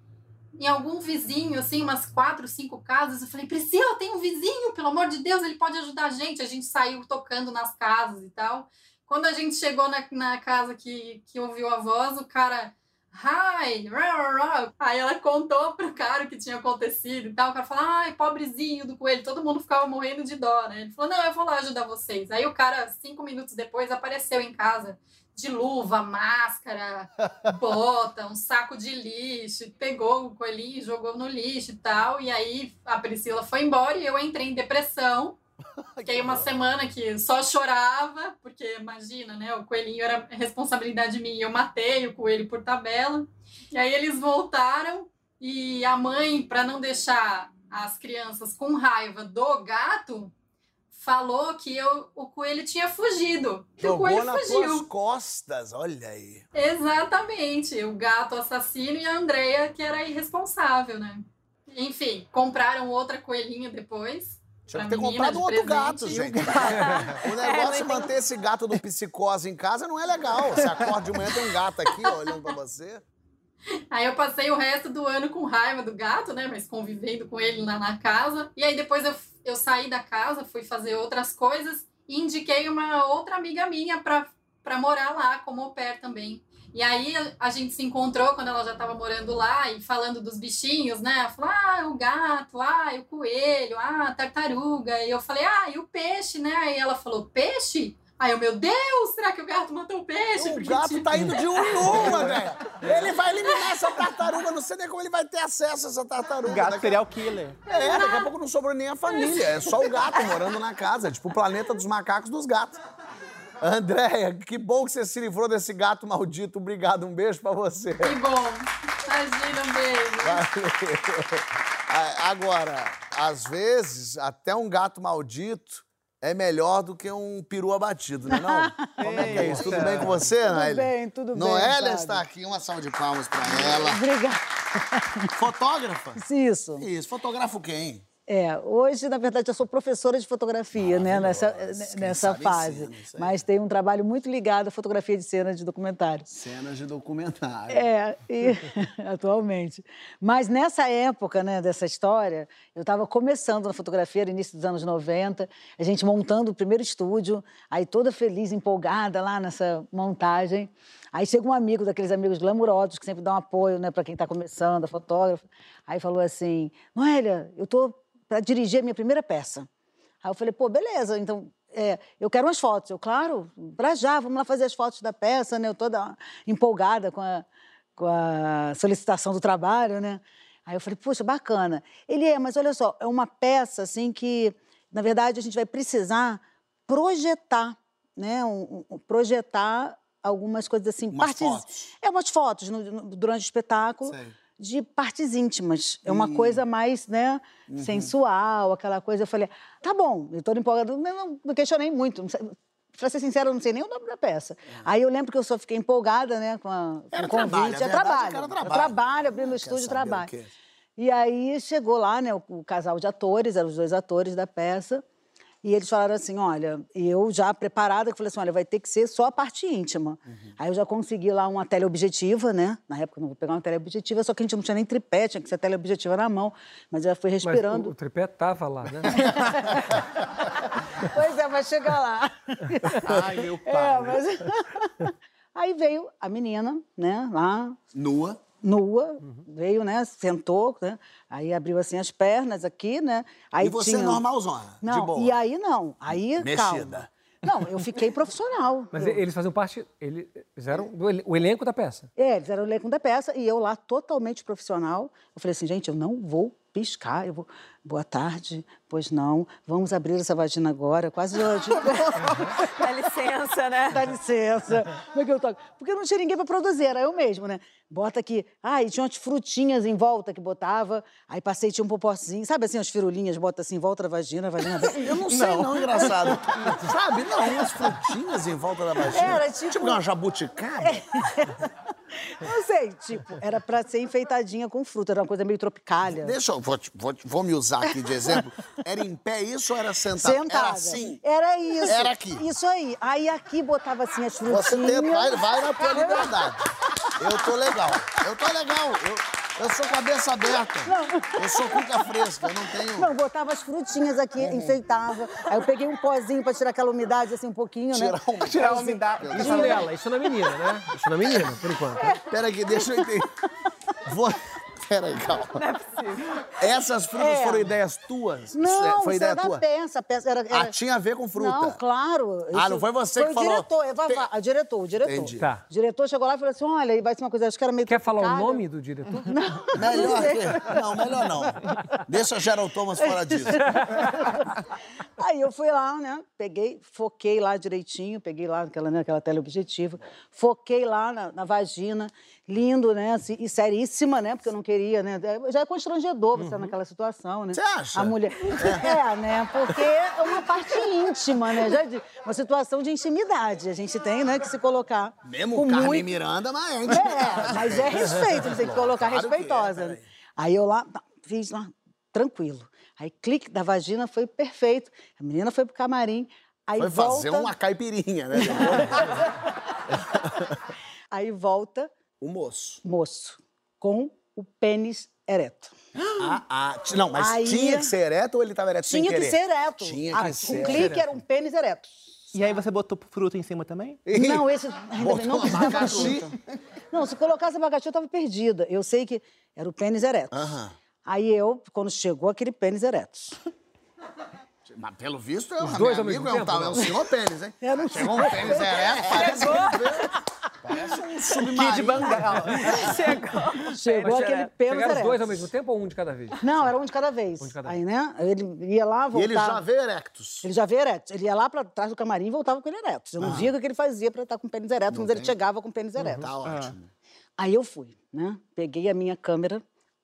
em algum vizinho, assim, umas quatro, cinco casas. Eu falei: Priscila, tem um vizinho, pelo amor de Deus, ele pode ajudar a gente. A gente saiu tocando nas casas e tal. Quando a gente chegou na, na casa que, que ouviu a voz, o cara Hi! Aí ela contou pro cara o que tinha acontecido e tal. O cara falou, ai, pobrezinho do coelho. Todo mundo ficava morrendo de dó, né? Ele falou, não, eu vou lá ajudar vocês. Aí o cara, cinco minutos depois, apareceu em casa de luva, máscara, bota, um saco de lixo, pegou o coelhinho, jogou no lixo e tal. E aí a Priscila foi embora e eu entrei em depressão. Fiquei uma semana que só chorava, porque imagina, né? O coelhinho era responsabilidade minha, eu matei o coelho por tabela. E aí eles voltaram e a mãe, para não deixar as crianças com raiva do gato, falou que eu, o coelho tinha fugido. Jogou o coelho nas fugiu. costas, olha aí. Exatamente. O gato assassino e a Andrea, que era irresponsável, né? Enfim, compraram outra coelhinha depois. Tinha que ter comprado um outro presente gato, o gente. O negócio de manter esse gato do psicose em casa não é legal. Você acorda de manhã tem um gato aqui ó, olhando pra você. Aí eu passei o resto do ano com raiva do gato, né? Mas convivendo com ele lá na casa. E aí depois eu, eu saí da casa, fui fazer outras coisas e indiquei uma outra amiga minha pra morar lá como au pair também. E aí a, gente se encontrou quando ela já estava morando lá e falando dos bichinhos, né? Ela falou, ah, o gato, ah, o coelho, ah, a tartaruga. E eu falei, ah, e o peixe, né? Aí ela falou, peixe? Aí eu, meu Deus, será que o gato matou o peixe? O Porque, gato tipo, tá indo de um numa, velho. Ele vai eliminar essa tartaruga. Não sei nem como ele vai ter acesso a essa tartaruga. O gato Daqui- serial killer. É, daqui a pouco não sobrou nem a família. É só o gato morando na casa. Tipo o planeta dos macacos dos gatos. Andréia, que bom que você se livrou desse gato maldito. Obrigado, um beijo pra você. Que bom. Imagina, um beijo. Valeu. Agora, às vezes, até um gato maldito é melhor do que um peru abatido, não é não? Como é que é isso? Tudo bem com você, Tudo Noélia? bem, tudo bem. Noélia Fábio. está aqui. Uma salva de palmas pra ela. Obrigada. Fotógrafa? Isso. Isso. Fotógrafo quem? É, hoje, na verdade, eu sou professora de fotografia, né, nessa. Quem nessa fase. Mas tem um trabalho muito ligado à fotografia de cena de documentário. Cenas de documentário. É, e, atualmente. Mas nessa época, né, dessa história, eu estava começando na fotografia, no início dos anos 90, a gente montando o primeiro estúdio, aí toda feliz, empolgada lá nessa montagem. Aí chega um amigo, daqueles amigos glamurosos, que sempre dão apoio né, para quem está começando, a fotógrafa. Aí falou assim: Noélia, eu tô para dirigir a minha primeira peça. Aí eu falei: pô, beleza, então é, eu quero umas fotos. Eu, claro, pra já, vamos lá fazer as fotos da peça, né? Eu toda empolgada com a, com a solicitação do trabalho, né? Aí eu falei, puxa, bacana. Ele é, mas olha só, é uma peça, assim, que, na verdade, a gente vai precisar projetar, né? Um- um- projetar algumas coisas assim, Umas fotos. É, umas fotos no- no- durante o espetáculo Sei. De partes íntimas. É uma Hum. coisa mais, né, Uhum. sensual, aquela coisa. Eu falei, tá bom, eu tô empolgada. Não, não, não questionei muito. Pra ser sincera, eu não sei nem o nome da peça. Aí eu lembro que eu só fiquei empolgada, né, com, a, com o convite. é é trabalho. era trabalho. trabalho, abrindo o Quer estúdio, o trabalho. E aí chegou lá, né, o, o casal de atores, eram os dois atores da peça. E eles falaram assim, olha, e eu já preparada, que falei assim, olha, vai ter que ser só a parte íntima. Uhum. Aí eu já consegui lá uma teleobjetiva, né? Na época eu não vou pegar uma teleobjetiva, só que a gente não tinha nem tripé, tinha que ser teleobjetiva na mão. Mas eu já fui Mas respirando. o, o tripé tava lá, né? Pois é, vai chegar lá. Ai, meu É, pai. mas... Aí veio a menina, né, lá, Nua. Nua, veio, né, sentou, né? Aí abriu assim as pernas aqui, né? Aí e você tinha... normalzona, de Não, boa. e aí não. Aí, Mexida. calma. Não, eu fiquei profissional. Mas eu... eles faziam parte, eles eram o elenco da peça. É, eles eram o elenco da peça e eu lá totalmente profissional. Eu falei assim, gente, eu não vou piscar, eu vou, boa tarde, pois não, vamos abrir essa vagina agora, quase hoje. Dá licença, né? Dá licença. Como é que eu toco? Porque não tinha ninguém para produzir, era eu mesmo, né? Bota aqui. Ah, e tinha umas frutinhas em volta que botava. Aí passei, tinha um popozinho. Sabe assim, as firulinhas, bota assim em volta da vagina, a vagina... Eu não sei, não, engraçado. Sabe? Não, umas frutinhas em volta da vagina. Era tipo- Tipo uma jabuticaba. Não sei, tipo, era pra ser enfeitadinha com fruta, era uma coisa meio tropicalha. Deixa eu, vou, vou, vou me usar aqui de exemplo. Era em pé isso ou era sentado? Sentada. Era assim. Era isso. Era aqui. Isso aí. Aí aqui botava assim as frutinhas. Você tenta, vai, vai na tua liberdade. Eu tô legal. Eu tô legal. Eu, eu sou cabeça aberta. Eu sou cuca fresca, eu não tenho... Não, botava as frutinhas aqui, enfeitava. Aí eu peguei um pozinho pra tirar aquela umidade, assim, um pouquinho, né? Tirar uma... Tirar a umidade. Isso nela, isso na menina, né? Isso na menina, por enquanto. Pera aqui, deixa eu entender. Vou... Pera aí, calma. Não é possível. Essas frutas É. foram ideias tuas? Não, Foi isso ideia era tua? peça. A peça era, era... Ah, tinha a ver com fruta? Não, claro. Ah, não foi você que foi falou? o diretor, é Tem- a diretor, o diretor. Entendi. Tá. O diretor chegou lá e falou assim, olha, aí vai ser uma coisa, acho que era meio Quer falar o nome do diretor? Melhor que... Não, melhor não. Deixa a Gerald Thomas fora disso. Aí eu fui lá, né? Peguei, foquei lá direitinho, peguei lá aquela, né, aquela tela objetiva, foquei lá na, na vagina, lindo, né? assim, e seríssima, né? Porque eu não queria, né? Já é constrangedor você estar naquela situação, né? Você acha? A mulher. É, né? Porque é uma parte íntima, né? Já de, uma situação de intimidade. A gente tem, né, que se colocar. Mesmo com Carmen muito- Miranda, mas é é, mas é respeito, você tem que colocar Claro que é, respeitosa. né? Aí eu lá, tá, fiz lá, tranquilo. Aí clique da vagina foi perfeito. A menina foi pro camarim. Aí Foi volta, fazer uma caipirinha, né? Aí volta o moço. moço com o pênis ereto. Ah, ah, não, mas Aí- tinha que ser ereto ou ele tava ereto sem Tinha que querer? ser ereto. Tinha Ah, que o ser. clique era um pênis ereto. E aí você botou fruta em cima também? Não, esse ainda bem, não abacaxi. fruta. Não, se colocasse abacaxi eu estava perdida. Eu sei que era o pênis ereto. Aham. Aí eu, quando chegou aquele pênis ereto. Mas pelo visto, é um dois ao amigo, mesmo é um, tempo, tal- é não? um senhor pênis, hein? Era um Chegou um pênis ereto, parece Parece um submarino. Kid Bangal. Chegou. Chegou Mas aquele pênis Chegaram os ereto. dois ao mesmo tempo ou um de cada vez? Não, era um de cada vez. Um de cada Aí, né? Ele ia lá, E voltava. ele já veio erectus. Ele já veio ereto. Ele ia lá pra trás do camarim e voltava com ele ereto. Ah. Eu não via o que ele fazia pra estar com o pênis ereto, mas ele chegava com o pênis ereto. Tá ótimo. Aí eu fui, né? Peguei a minha câmera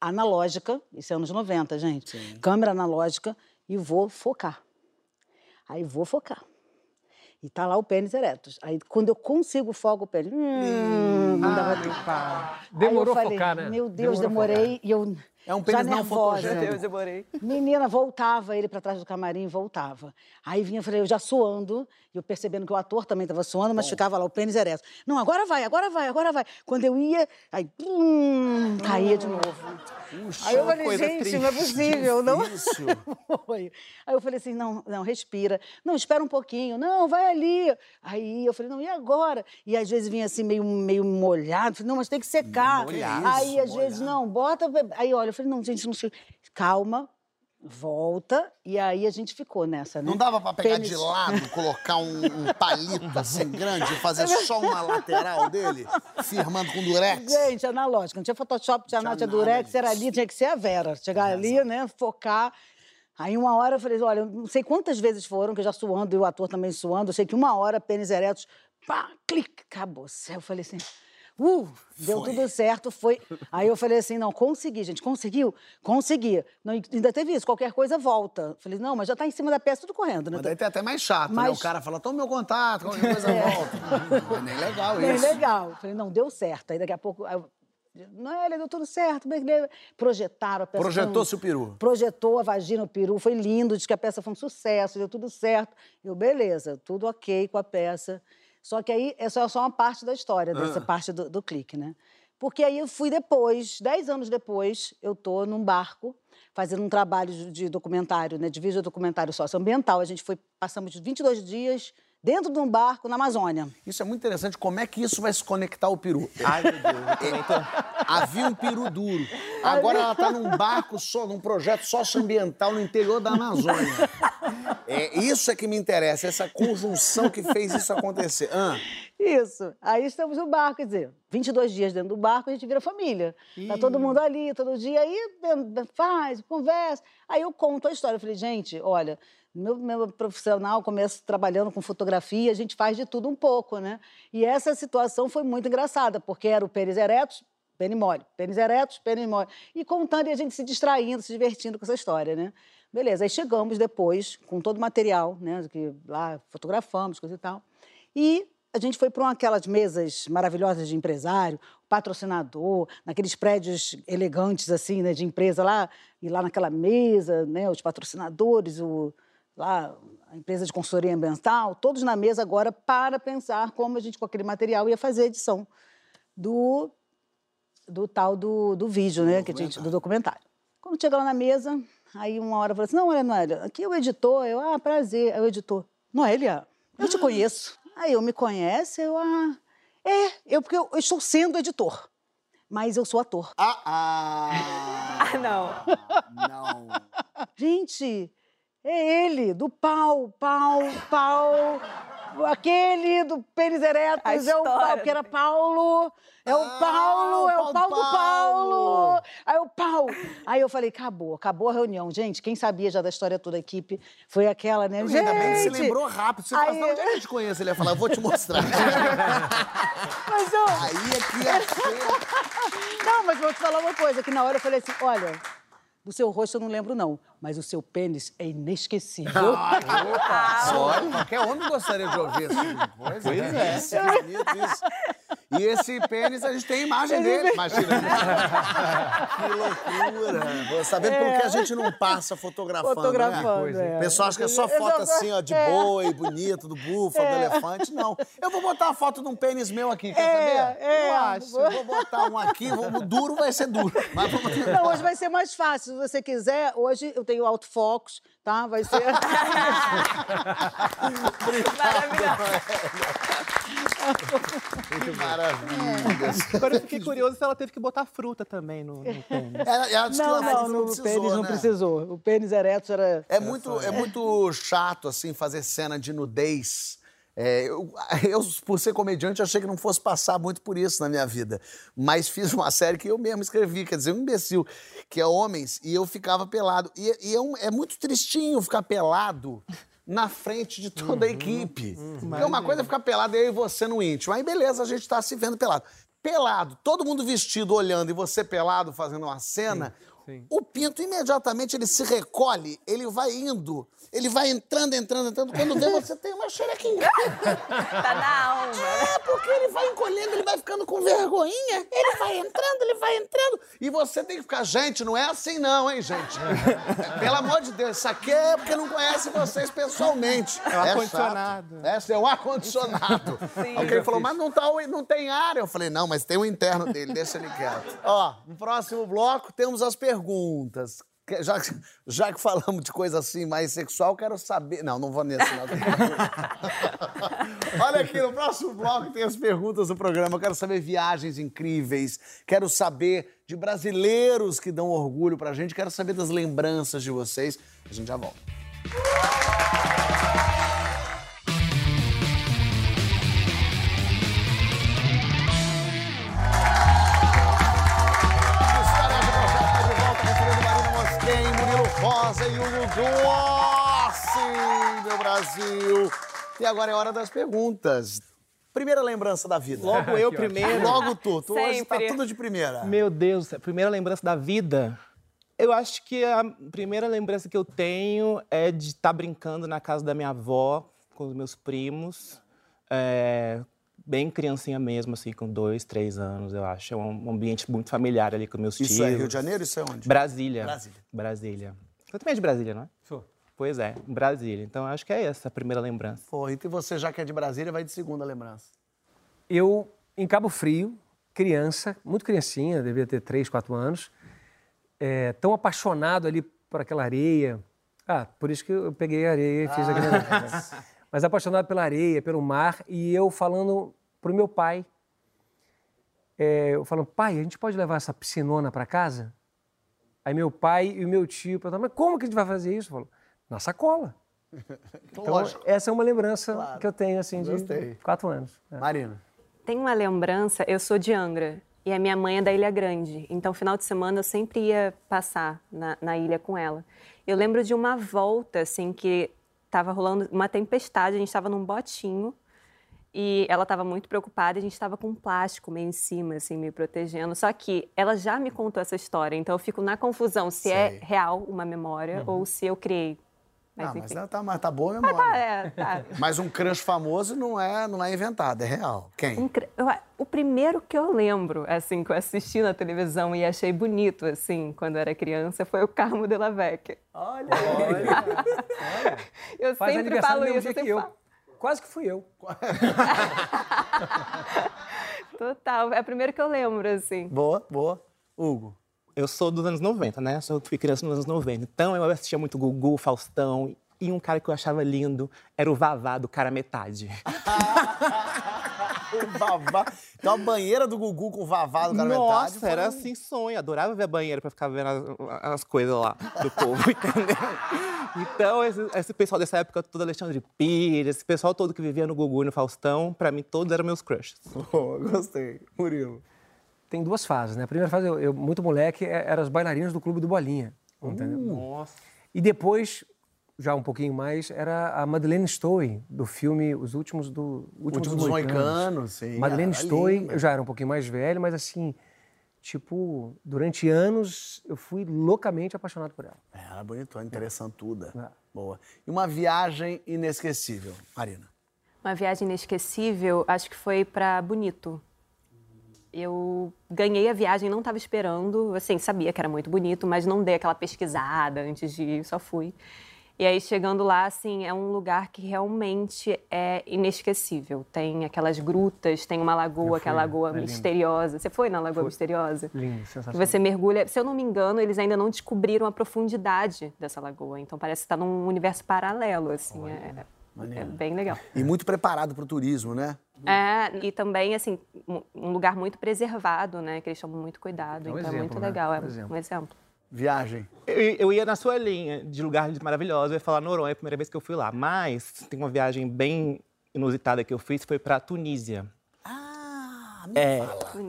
analógica, isso é anos 90, gente. Câmera analógica e vou focar. Aí vou focar. E tá lá o pênis ereto. Aí quando eu consigo foco o pênis, hum, não dava tempo. Demorou falei, focar, né? Meu Deus, Demorou demorei e eu É um pênis não fotogênico. Deus, demorei. Menina, voltava ele pra trás do camarim, voltava. Aí vinha, falei, eu já suando, e eu percebendo que o ator também estava suando, mas ficava lá o pênis ereto. Não, agora vai, agora vai, agora vai. Quando eu ia, aí, hum, caía de novo. aí eu falei, coisa gente, não é possível, não Difícil. foi. Aí eu falei assim, não, não, respira. Não, espera um pouquinho. Não, vai ali. Aí eu falei, não, e agora? E às vezes vinha assim meio, meio molhado. Falei, não, mas tem que secar. Molhado. Aí às Isso, vezes, não, bota... Aí olha, eu falei, não, gente, não sei. Calma, volta. E aí a gente ficou nessa, né? Não dava pra pegar Pênis. de lado, colocar um, um palito assim grande e fazer só uma lateral dele, firmando com durex? Gente, analógica. Não tinha Photoshop, tinha nada, tinha nada Durex, disso. era ali, tinha que ser a Vera. Chegar ali, né, focar. Aí uma hora eu falei, olha, não sei quantas vezes foram, que eu já suando e o ator também suando. Eu sei que uma hora, pênis eretos, pá, clique, acabou. Eu falei assim, uh, deu Foi. tudo certo, foi. Aí eu falei assim, não, consegui, gente, conseguiu? Consegui. Não, ainda teve isso, qualquer coisa volta. Falei, não, mas já tá em cima da peça, tudo correndo, né? Mas daí tem até mais chato, né? Mas- O cara fala, toma meu contato, qualquer coisa volta. Não é nem legal isso. legal. Falei, não, deu certo. Aí daqui a pouco. eu, não, ele deu tudo certo. Projetaram a peça. Projetou-se o peru. Projetou a vagina, o peru, foi lindo, diz que a peça foi um sucesso, deu tudo certo. Eu, beleza, tudo ok com a peça. Só que aí essa é só uma parte da história, dessa parte do, do clique, né? Porque aí eu fui depois, dez anos depois, eu tô num barco fazendo um trabalho de, de documentário, né, de vídeo documentário socioambiental. A gente foi, passamos 22 dias dentro de um barco na Amazônia. Isso é muito interessante, como é que isso vai se conectar ao peru? Ai, meu Deus, tô... Havia um peru duro. Agora ela tá num barco, só, num projeto socioambiental no interior da Amazônia. É, isso é que me interessa, essa conjunção que fez isso acontecer. Ah, Isso. Aí estamos no barco, quer dizer, 22 dias dentro do barco, a gente vira família. Tá todo mundo ali, todo dia, aí faz, conversa. Aí eu conto a história. Eu falei, gente, olha, meu, meu profissional começa trabalhando com fotografia, a gente faz de tudo um pouco, né? E essa situação foi muito engraçada, porque era o pênis eretos, pênis mole, pênis eretos, pênis mole. E contando e a gente se distraindo, se divertindo com essa história, né? Beleza, aí chegamos depois, com todo o material, né? Que lá fotografamos, coisa e tal. E a gente foi para aquelas mesas maravilhosas de empresário, patrocinador, naqueles prédios elegantes assim, né, de empresa lá, e lá naquela mesa, né, os patrocinadores, o lá a empresa de consultoria ambiental, todos na mesa agora para pensar como a gente com aquele material ia fazer a edição do do tal do, do vídeo, né, que a gente, do documentário. Quando chega lá na mesa, aí uma hora fala assim, não, olha, Noélia, aqui é o editor, eu, ah, prazer, é o editor. Noélia, eu te conheço. Aí eu me conhece, eu, ah, é, eu porque eu, eu estou sendo editor, mas eu sou ator. ah, ah. Ah, não. Não. Gente, é ele, do pau, pau, pau. Aquele do pênis eretos, A é o pau, que era. Paulo. É o Ah, Paulo, é o pau do Paulo. Paulo. Aí o pau. Aí eu falei, acabou, acabou a reunião. Gente, quem sabia já da história toda a equipe foi aquela, né? Ainda bem que Gente, lembrou rápido. Você Aí- onde é que eu te conheço? Ele ia falar, eu vou te mostrar. Mas eu... Aí é que ia ser. Não, mas vou te falar uma coisa, que na hora eu falei assim, olha, do seu rosto eu não lembro não, mas o seu pênis é inesquecível. Olha, qualquer homem gostaria de ouvir coisa. Pois né? é. Que bonito isso. E esse pênis, a gente tem imagem dele. Imagina. que loucura. Sabendo pelo que a gente não passa fotografando, né? Fotografando, hein? é. O pessoal acha que é só foto assim, ó, de É. boi, bonito, do búfalo, do elefante. Não. Eu vou botar uma foto de um pênis meu aqui, quer É, saber? é. Eu acho. Eu vou botar um aqui, vou- o duro vai ser duro. Mas vamos Não, hoje vai ser mais fácil. Se você quiser, hoje eu tenho autofocus, tá? Vai ser. Maravilhoso. Que maravilha. Agora eu fiquei curioso se ela teve que botar fruta também no, no pênis. Ela, ela disse que Não, ela não, não no precisou, pênis não né? precisou. O pênis ereto era. É muito, é muito chato, assim, fazer cena de nudez. É, eu, eu, por ser comediante, achei que não fosse passar muito por isso na minha vida. Mas fiz uma série que eu mesmo escrevi, quer dizer, um imbecil, que é Homens, e eu ficava pelado. E, e é, um- é muito tristinho ficar pelado na frente de toda a equipe. Porque uma coisa é ficar pelado eu e você no íntimo. Aí beleza, a gente tá se vendo pelado. Pelado, todo mundo vestido, olhando, e você pelado fazendo uma cena, sim. O pinto imediatamente ele se recolhe, ele vai indo, ele vai entrando, entrando, entrando. Quando vê, você tem uma xerequinha. Tá na alma. né? É, porque ele vai encolhendo, ele vai ficando com vergonhinha, ele vai entrando, ele vai entrando. E você tem que ficar, gente, não é assim não, hein, gente? Pelo amor de Deus, isso aqui é porque não conhece vocês pessoalmente. É o chato. ar-condicionado. É, é o ar-condicionado. Alguém falou, mas não, tá, não tem ar. Eu falei, não, mas tem o interno dele, deixa ele quieto. Ó, no próximo bloco temos as perguntas. Que- Já, que- já que falamos de coisa assim mais sexual, quero saber. Não, não vou nesse, não. Olha aqui, no próximo bloco tem as perguntas do programa. Eu quero saber viagens incríveis. Quero saber de brasileiros que dão orgulho pra gente. Quero saber das lembranças de vocês. A gente já volta. Rosa e Hugo Glossi, meu Brasil. E agora é hora das perguntas. Primeira lembrança da vida. Logo eu primeiro. Logo tu. Tu hoje tá Sempre. tudo de primeira. Meu Deus, primeira lembrança da vida. Eu acho que a primeira lembrança que eu tenho é de estar brincando na casa da minha avó com os meus primos. é, bem criancinha mesmo, assim, com dois, três anos, eu acho. É um ambiente muito familiar ali com meus tios. Isso é Rio de Janeiro? Isso é onde? Brasília. Brasília. Brasília. Você também é de Brasília, não é? Sou. Pois é, Brasília. Então, acho que é essa a primeira lembrança. Pô, então você já que é de Brasília, vai de segunda lembrança. Eu, em Cabo Frio, criança, muito criancinha, devia ter 3, 4 anos, é, tão apaixonado ali por aquela areia. Ah, por isso que eu peguei a areia e fiz aquele negócio, né? Mas apaixonado pela areia, pelo mar, e eu falando pro meu pai, é, eu falando, pai, a gente pode levar essa piscinona para casa? Aí meu pai e o meu tio perguntaram, mas como que a gente vai fazer isso? Falou, na sacola. Então, Lógico. essa é uma lembrança Claro. que eu tenho, assim, Gostei. de quatro anos. É. Marina. Tem uma lembrança, eu sou de Angra e a minha mãe é da Ilha Grande. Então, final de semana eu sempre ia passar na, na ilha com ela. Eu lembro de uma volta, assim, que estava rolando uma tempestade, a gente estava num botinho e ela estava muito preocupada, e a gente estava com um plástico meio em cima, assim, me protegendo. Só que ela já me contou essa história, então eu fico na confusão se Sei. é real uma memória ou se eu criei. Mas, Não, mas ela tá, mas tá boa a memória. Ah, é, tá. Mas um crush famoso não é, não é inventado, é real. Quem? Um o primeiro que eu lembro, assim, que eu assisti na televisão e achei bonito, assim, quando eu era criança, foi o Carmo de la Vecchia. Olha, olha. Eu Faz sempre falo isso, eu sempre eu. falo. Quase que fui eu. Total, é o primeiro que eu lembro, assim. Boa, boa. Hugo. Eu sou dos anos 90, né? Sou, fui criança nos anos 90. Então eu assistia muito Gugu, Faustão. E um cara que eu achava lindo era o Vavá do Cara Metade. O Vavá. Então a banheira do Gugu com o Vavá do cara metade. Nossa, foi era assim sonho. Adorava ver a banheira pra ficar vendo as, as coisas lá do povo, entendeu? Então, esse, esse pessoal dessa época, todo Alexandre Pires, esse pessoal todo que vivia no Gugu e no Faustão, pra mim todos eram meus crushes. Boa, gostei. Murilo. Tem duas fases, né? A primeira fase, eu, eu, muito moleque, é- eram os bailarinos do Clube do Bolinha, entendeu? Nossa. E depois, já um pouquinho mais, era a Madeleine Stowe, do filme Os Últimos do Últimos, Últimos Moicanos, sim, Madeleine era Stowe, eu já era um pouquinho mais velho, mas assim, tipo, durante anos eu fui loucamente apaixonado por ela. É, Era bonitona, interessantuda. É. Boa. E uma viagem inesquecível, Marina. Uma viagem inesquecível, acho que foi para Bonito. Eu ganhei a viagem, não estava esperando, assim, sabia que era muito bonito, mas não dei aquela pesquisada antes de ir, só fui. E aí, chegando lá, assim, é um lugar que realmente é inesquecível. Tem aquelas grutas, tem uma lagoa, aquela lagoa é lindo. misteriosa. Você foi na Lagoa Misteriosa? Lindo, Que sensacional. você mergulha. Se eu não me engano, eles ainda não descobriram a profundidade dessa lagoa. Então parece que está num universo paralelo, assim. é, é bem legal. E muito preparado para o turismo, né? É, e também, assim, um- lugar muito preservado, né? Que eles tomam muito cuidado. É um então é exemplo, muito né? legal. É Um exemplo. um exemplo. Viagem. Eu, eu ia na sua linha de lugares maravilhosos, eu ia falar Noronha, a primeira vez que eu fui lá. Mas tem uma viagem bem inusitada que eu fiz, foi pra Tunísia. Ah, É,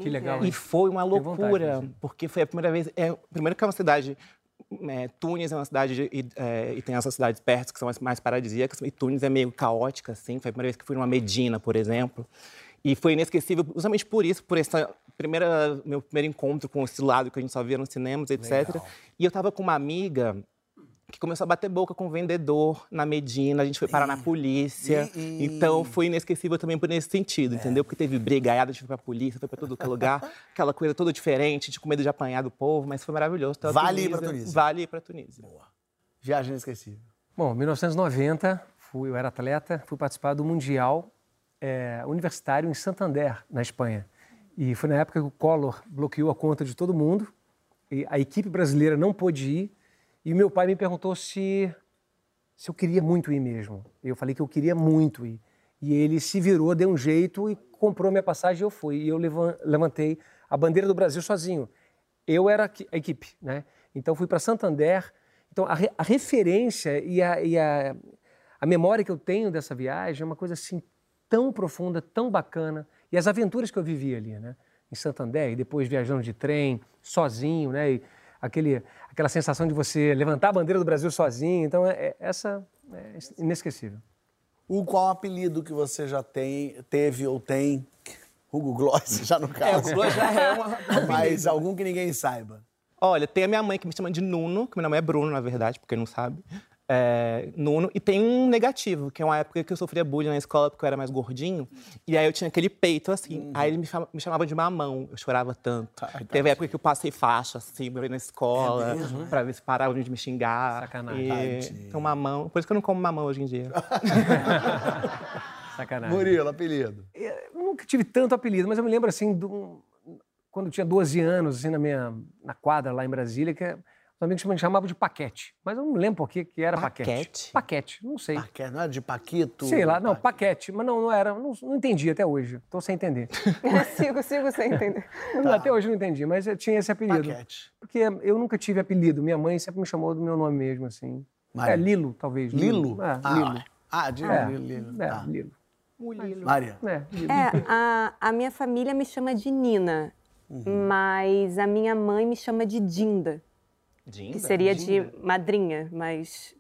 Que legal, E foi uma Tenho vontade, loucura, inclusive. porque foi a primeira vez. É, primeiro que é uma cidade. É, Tunis é uma cidade de- e, é, e tem essas cidades perto que são as mais paradisíacas e Tunis é meio caótica assim. Foi a primeira vez que fui numa Medina, por exemplo, e foi inesquecível justamente por isso, por essa primeira meu primeiro encontro com esse lado que a gente só via nos cinemas, etc. Legal. E eu tava com uma amiga que começou a bater boca com o vendedor na Medina, a gente foi parar na polícia. Então foi inesquecível também por esse sentido, entendeu? Porque teve brigaiada, a gente foi pra polícia, foi pra todo que é lugar, aquela coisa toda diferente, de com medo de apanhar do povo, mas foi maravilhoso. Então, Vale ir pra Tunísia. Vale ir pra Tunísia. Viagem inesquecível. Bom, em 1990, fui, eu era atleta, fui participar do Mundial eh, Universitário em Santander, na Espanha. E foi na época que o Collor bloqueou a conta de todo mundo, a equipe brasileira não pôde ir, e meu pai me perguntou se, se eu queria muito ir mesmo. Eu falei que eu queria muito ir. E ele se virou, deu um jeito e comprou minha passagem e eu fui. E eu levan- levantei a bandeira do Brasil sozinho. Eu era a equipe, né? Então fui para Santander. Então a, re- a referência e, a, e a, a memória que eu tenho dessa viagem é uma coisa assim tão profunda, tão bacana. E as aventuras que eu vivi ali, né? Em Santander, e depois viajando de trem, sozinho, né? E aquele, aquela sensação de você levantar a bandeira do Brasil sozinho. Então, é, é- essa é inesquecível. O qual apelido que você já tem, teve ou tem? Hugo Gloss, já no caso. o Gloss já é uma- Mas algum que ninguém saiba. Olha, tem a minha mãe que me chama de Nuno, que meu nome é Bruno, na verdade, porque não sabe. É, Nuno. E tem um negativo, que é uma época que eu sofria bullying na escola porque eu era mais gordinho. E aí eu tinha aquele peito assim. Aí ele me, chama- me chamava de mamão. Eu chorava tanto. Teve época que eu passei faixa, assim, pra na escola, pra ver se paravam de me xingar. Sacanagem. E, então, mamão. Por isso que eu não como mamão hoje em dia. Sacanagem. Murilo, apelido. Eu nunca tive tanto apelido, mas eu me lembro assim, um- quando eu tinha 12 anos, assim, na minha na quadra lá em Brasília, que os amigos me chamavam de paquete. Mas eu não lembro por que era paquete. Paquete? Paquete, não sei. Paquete, não era de Paquito? Sei lá, não, Pa- paquete. Mas não, não era, não, não entendi até hoje. Tô sem entender. sigo, sigo sem entender. Até hoje eu não entendi, mas eu tinha esse apelido. Paquete. Porque eu nunca tive apelido. Minha mãe sempre me chamou do meu nome mesmo, assim. É, Lilo, talvez. Lilo? É, ah, Lilo. Ah, de É, Lilo. Lilo. é, Tá. Lilo. Maria. É, Lilo. É, a, a minha família me chama de Nina, mas a minha mãe me chama de Dinda, que seria de madrinha, mas.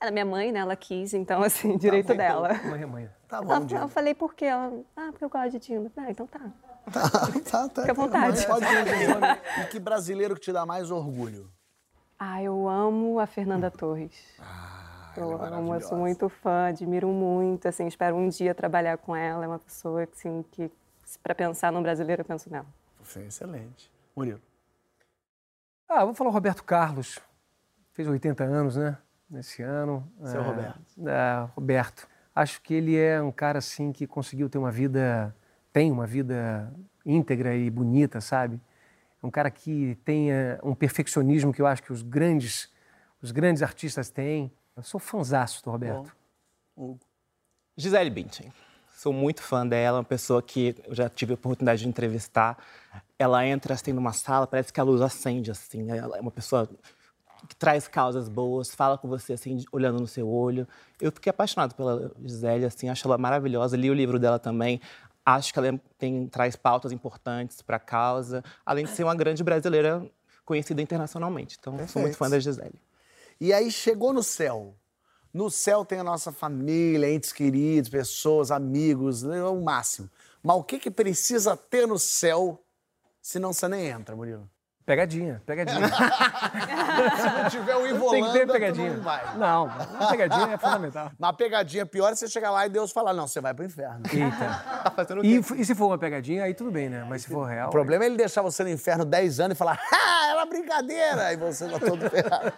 Ela é minha mãe, né? Ela quis, então, assim, direito dela. Mãe é mãe. Tá Ela- bom, eu Dinda. falei por quê? Ela, ah, porque eu gosto de Dinda. Ah, então tá. Tá, tá, tá. Fica à vontade. Pode dizer. E que brasileiro que te dá mais orgulho? Ah, eu amo a Fernanda Torres. eu ela é amo, eu sou muito fã, admiro muito, assim, espero um dia trabalhar com ela. É uma pessoa assim, que, para pensar num brasileiro, eu penso nela. Foi excelente. Murilo. Ah, vou falar o Roberto Carlos. Fez 80 anos, né? Nesse ano. Seu É, Roberto. É, Roberto. Acho que ele é um cara, assim, que conseguiu ter uma vida... Tem uma vida íntegra e bonita, sabe? É um cara que tem eh, um perfeccionismo que eu acho que os grandes, os grandes artistas têm. Eu sou fãzaço do Roberto. Gisele Bündchen. Sou muito fã dela, uma pessoa que eu já tive a oportunidade de entrevistar. Ela entra assim numa sala, parece que a luz acende assim. né? Ela é uma pessoa que traz causas boas, fala com você assim, olhando no seu olho. Eu fiquei apaixonado pela Gisele, assim, acho ela maravilhosa. Li o livro dela também. Acho que ela é- tem, traz pautas importantes para a causa, além de ser uma grande brasileira conhecida internacionalmente. Então, sou muito Perfeito. fã da Gisele. E aí chegou no céu. No céu tem a nossa família, entes queridos, pessoas, amigos, é o máximo. Mas o que, que precisa ter no céu, senão você nem entra, Murilo? Pegadinha, pegadinha. Se não tiver o Tem Ivolanda, que ter pegadinha. não vai. Não, pegadinha é fundamental. Mas a pegadinha pior é você chegar lá e Deus falar, não, você vai pro inferno. Eita. Tá fazendo o E, quê? e se for uma pegadinha, aí tudo bem, né? Mas se for real. O problema é ele deixar você no inferno 10 anos e falar, ah, era brincadeira! E você tá todo ferrado.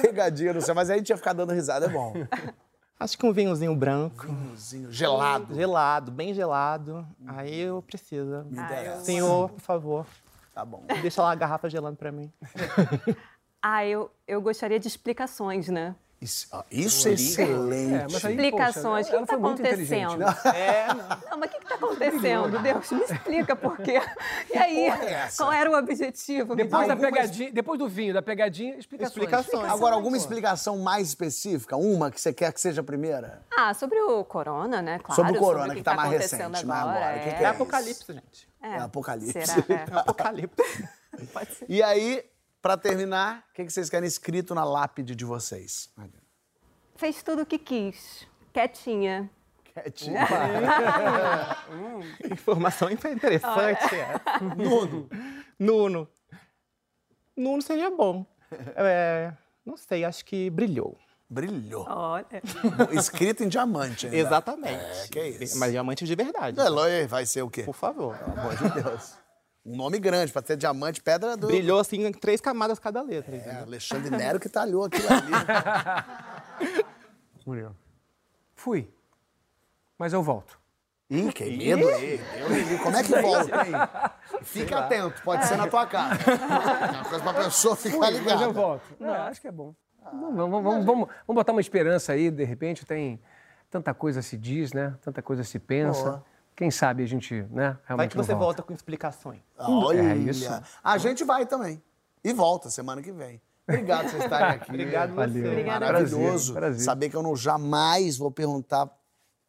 Pegadinha no céu. Mas aí a gente ia ficar dando risada, é bom. Acho que um vinhozinho branco. Vinhozinho gelado. Gelado, bem gelado. Aí eu preciso. interessa. Senhor, por favor, Tá bom. deixa lá a garrafa gelando pra mim. Ah, eu, eu gostaria de explicações, né? Isso, é excelente. É, mas aí, Explicações. o que está acontecendo? É, não. Não, mas o que está acontecendo? Deus, me explica por quê. E aí, é qual era o objetivo? Depois da Algumas- pegadinha, depois do vinho, da pegadinha, explicações. Explicações. Agora, alguma explicação mais específica? Uma que você quer que seja a primeira? Ah, sobre o corona, né? Claro. Sobre o corona, o que tá mais acontecendo recente, né, agora. agora. O que que É é apocalipse, gente. É, É apocalipse. Será? É. Apocalipse. Pode ser. E aí, pra terminar, o que que vocês querem escrito na lápide de vocês? Fez tudo o que quis. Quietinha. Quietinho. Informação interessante. é. Nuno. Nuno. Nuno seria bom. É, não sei, acho que brilhou. Brilhou. Olha. Escrito em diamante ainda. Exatamente. É, que isso. Mas diamante de verdade. É, Loi, vai ser o quê? Por favor. Pelo amor de Deus. Um nome grande, pra ter diamante, pedra do... Brilhou assim em três camadas cada letra. É, entendeu? Alexandre Nero que talhou aquilo ali. Murilo. Fui. Mas eu volto. Ih, que medo aí. Como é que volta? Fica atento, pode ser na tua casa. É uma coisa pra pessoa ficar Mas eu ligada. volto. Não, acho que é bom. Vamos, vamos, vamos, vamos, vamos botar uma esperança aí, de repente tem tanta coisa se diz, né? Tanta coisa se pensa. Boa. Quem sabe a gente, né? Vai que você volta. volta com explicações. Olha, É isso. a gente vai também. E volta semana que vem. Obrigado por vocês estarem aqui. Obrigado Valeu. você. Obrigada. Maravilhoso. Prazer, prazer. Saber que eu não jamais vou perguntar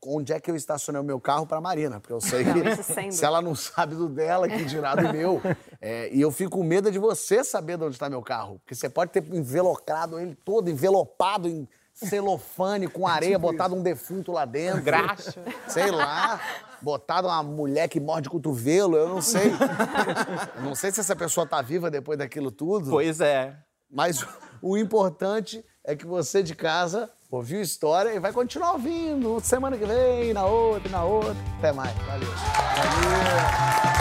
onde é que eu estacionei o meu carro para Marina, porque eu sei Não, que se ela não sabe do dela, que dirá do meu. É, e eu fico com medo de você saber de onde está meu carro, porque você pode ter envelocrado ele todo, envelopado em celofane com areia, botado um defunto lá dentro. Graxa. Sei lá, botado uma mulher que morde cotovelo, eu não sei. Eu não sei se essa pessoa tá viva depois daquilo tudo. Pois é. Mas o importante é que você de casa ouviu a história e vai continuar ouvindo semana que vem, na outra, na outra. Até mais. Valeu. Valeu.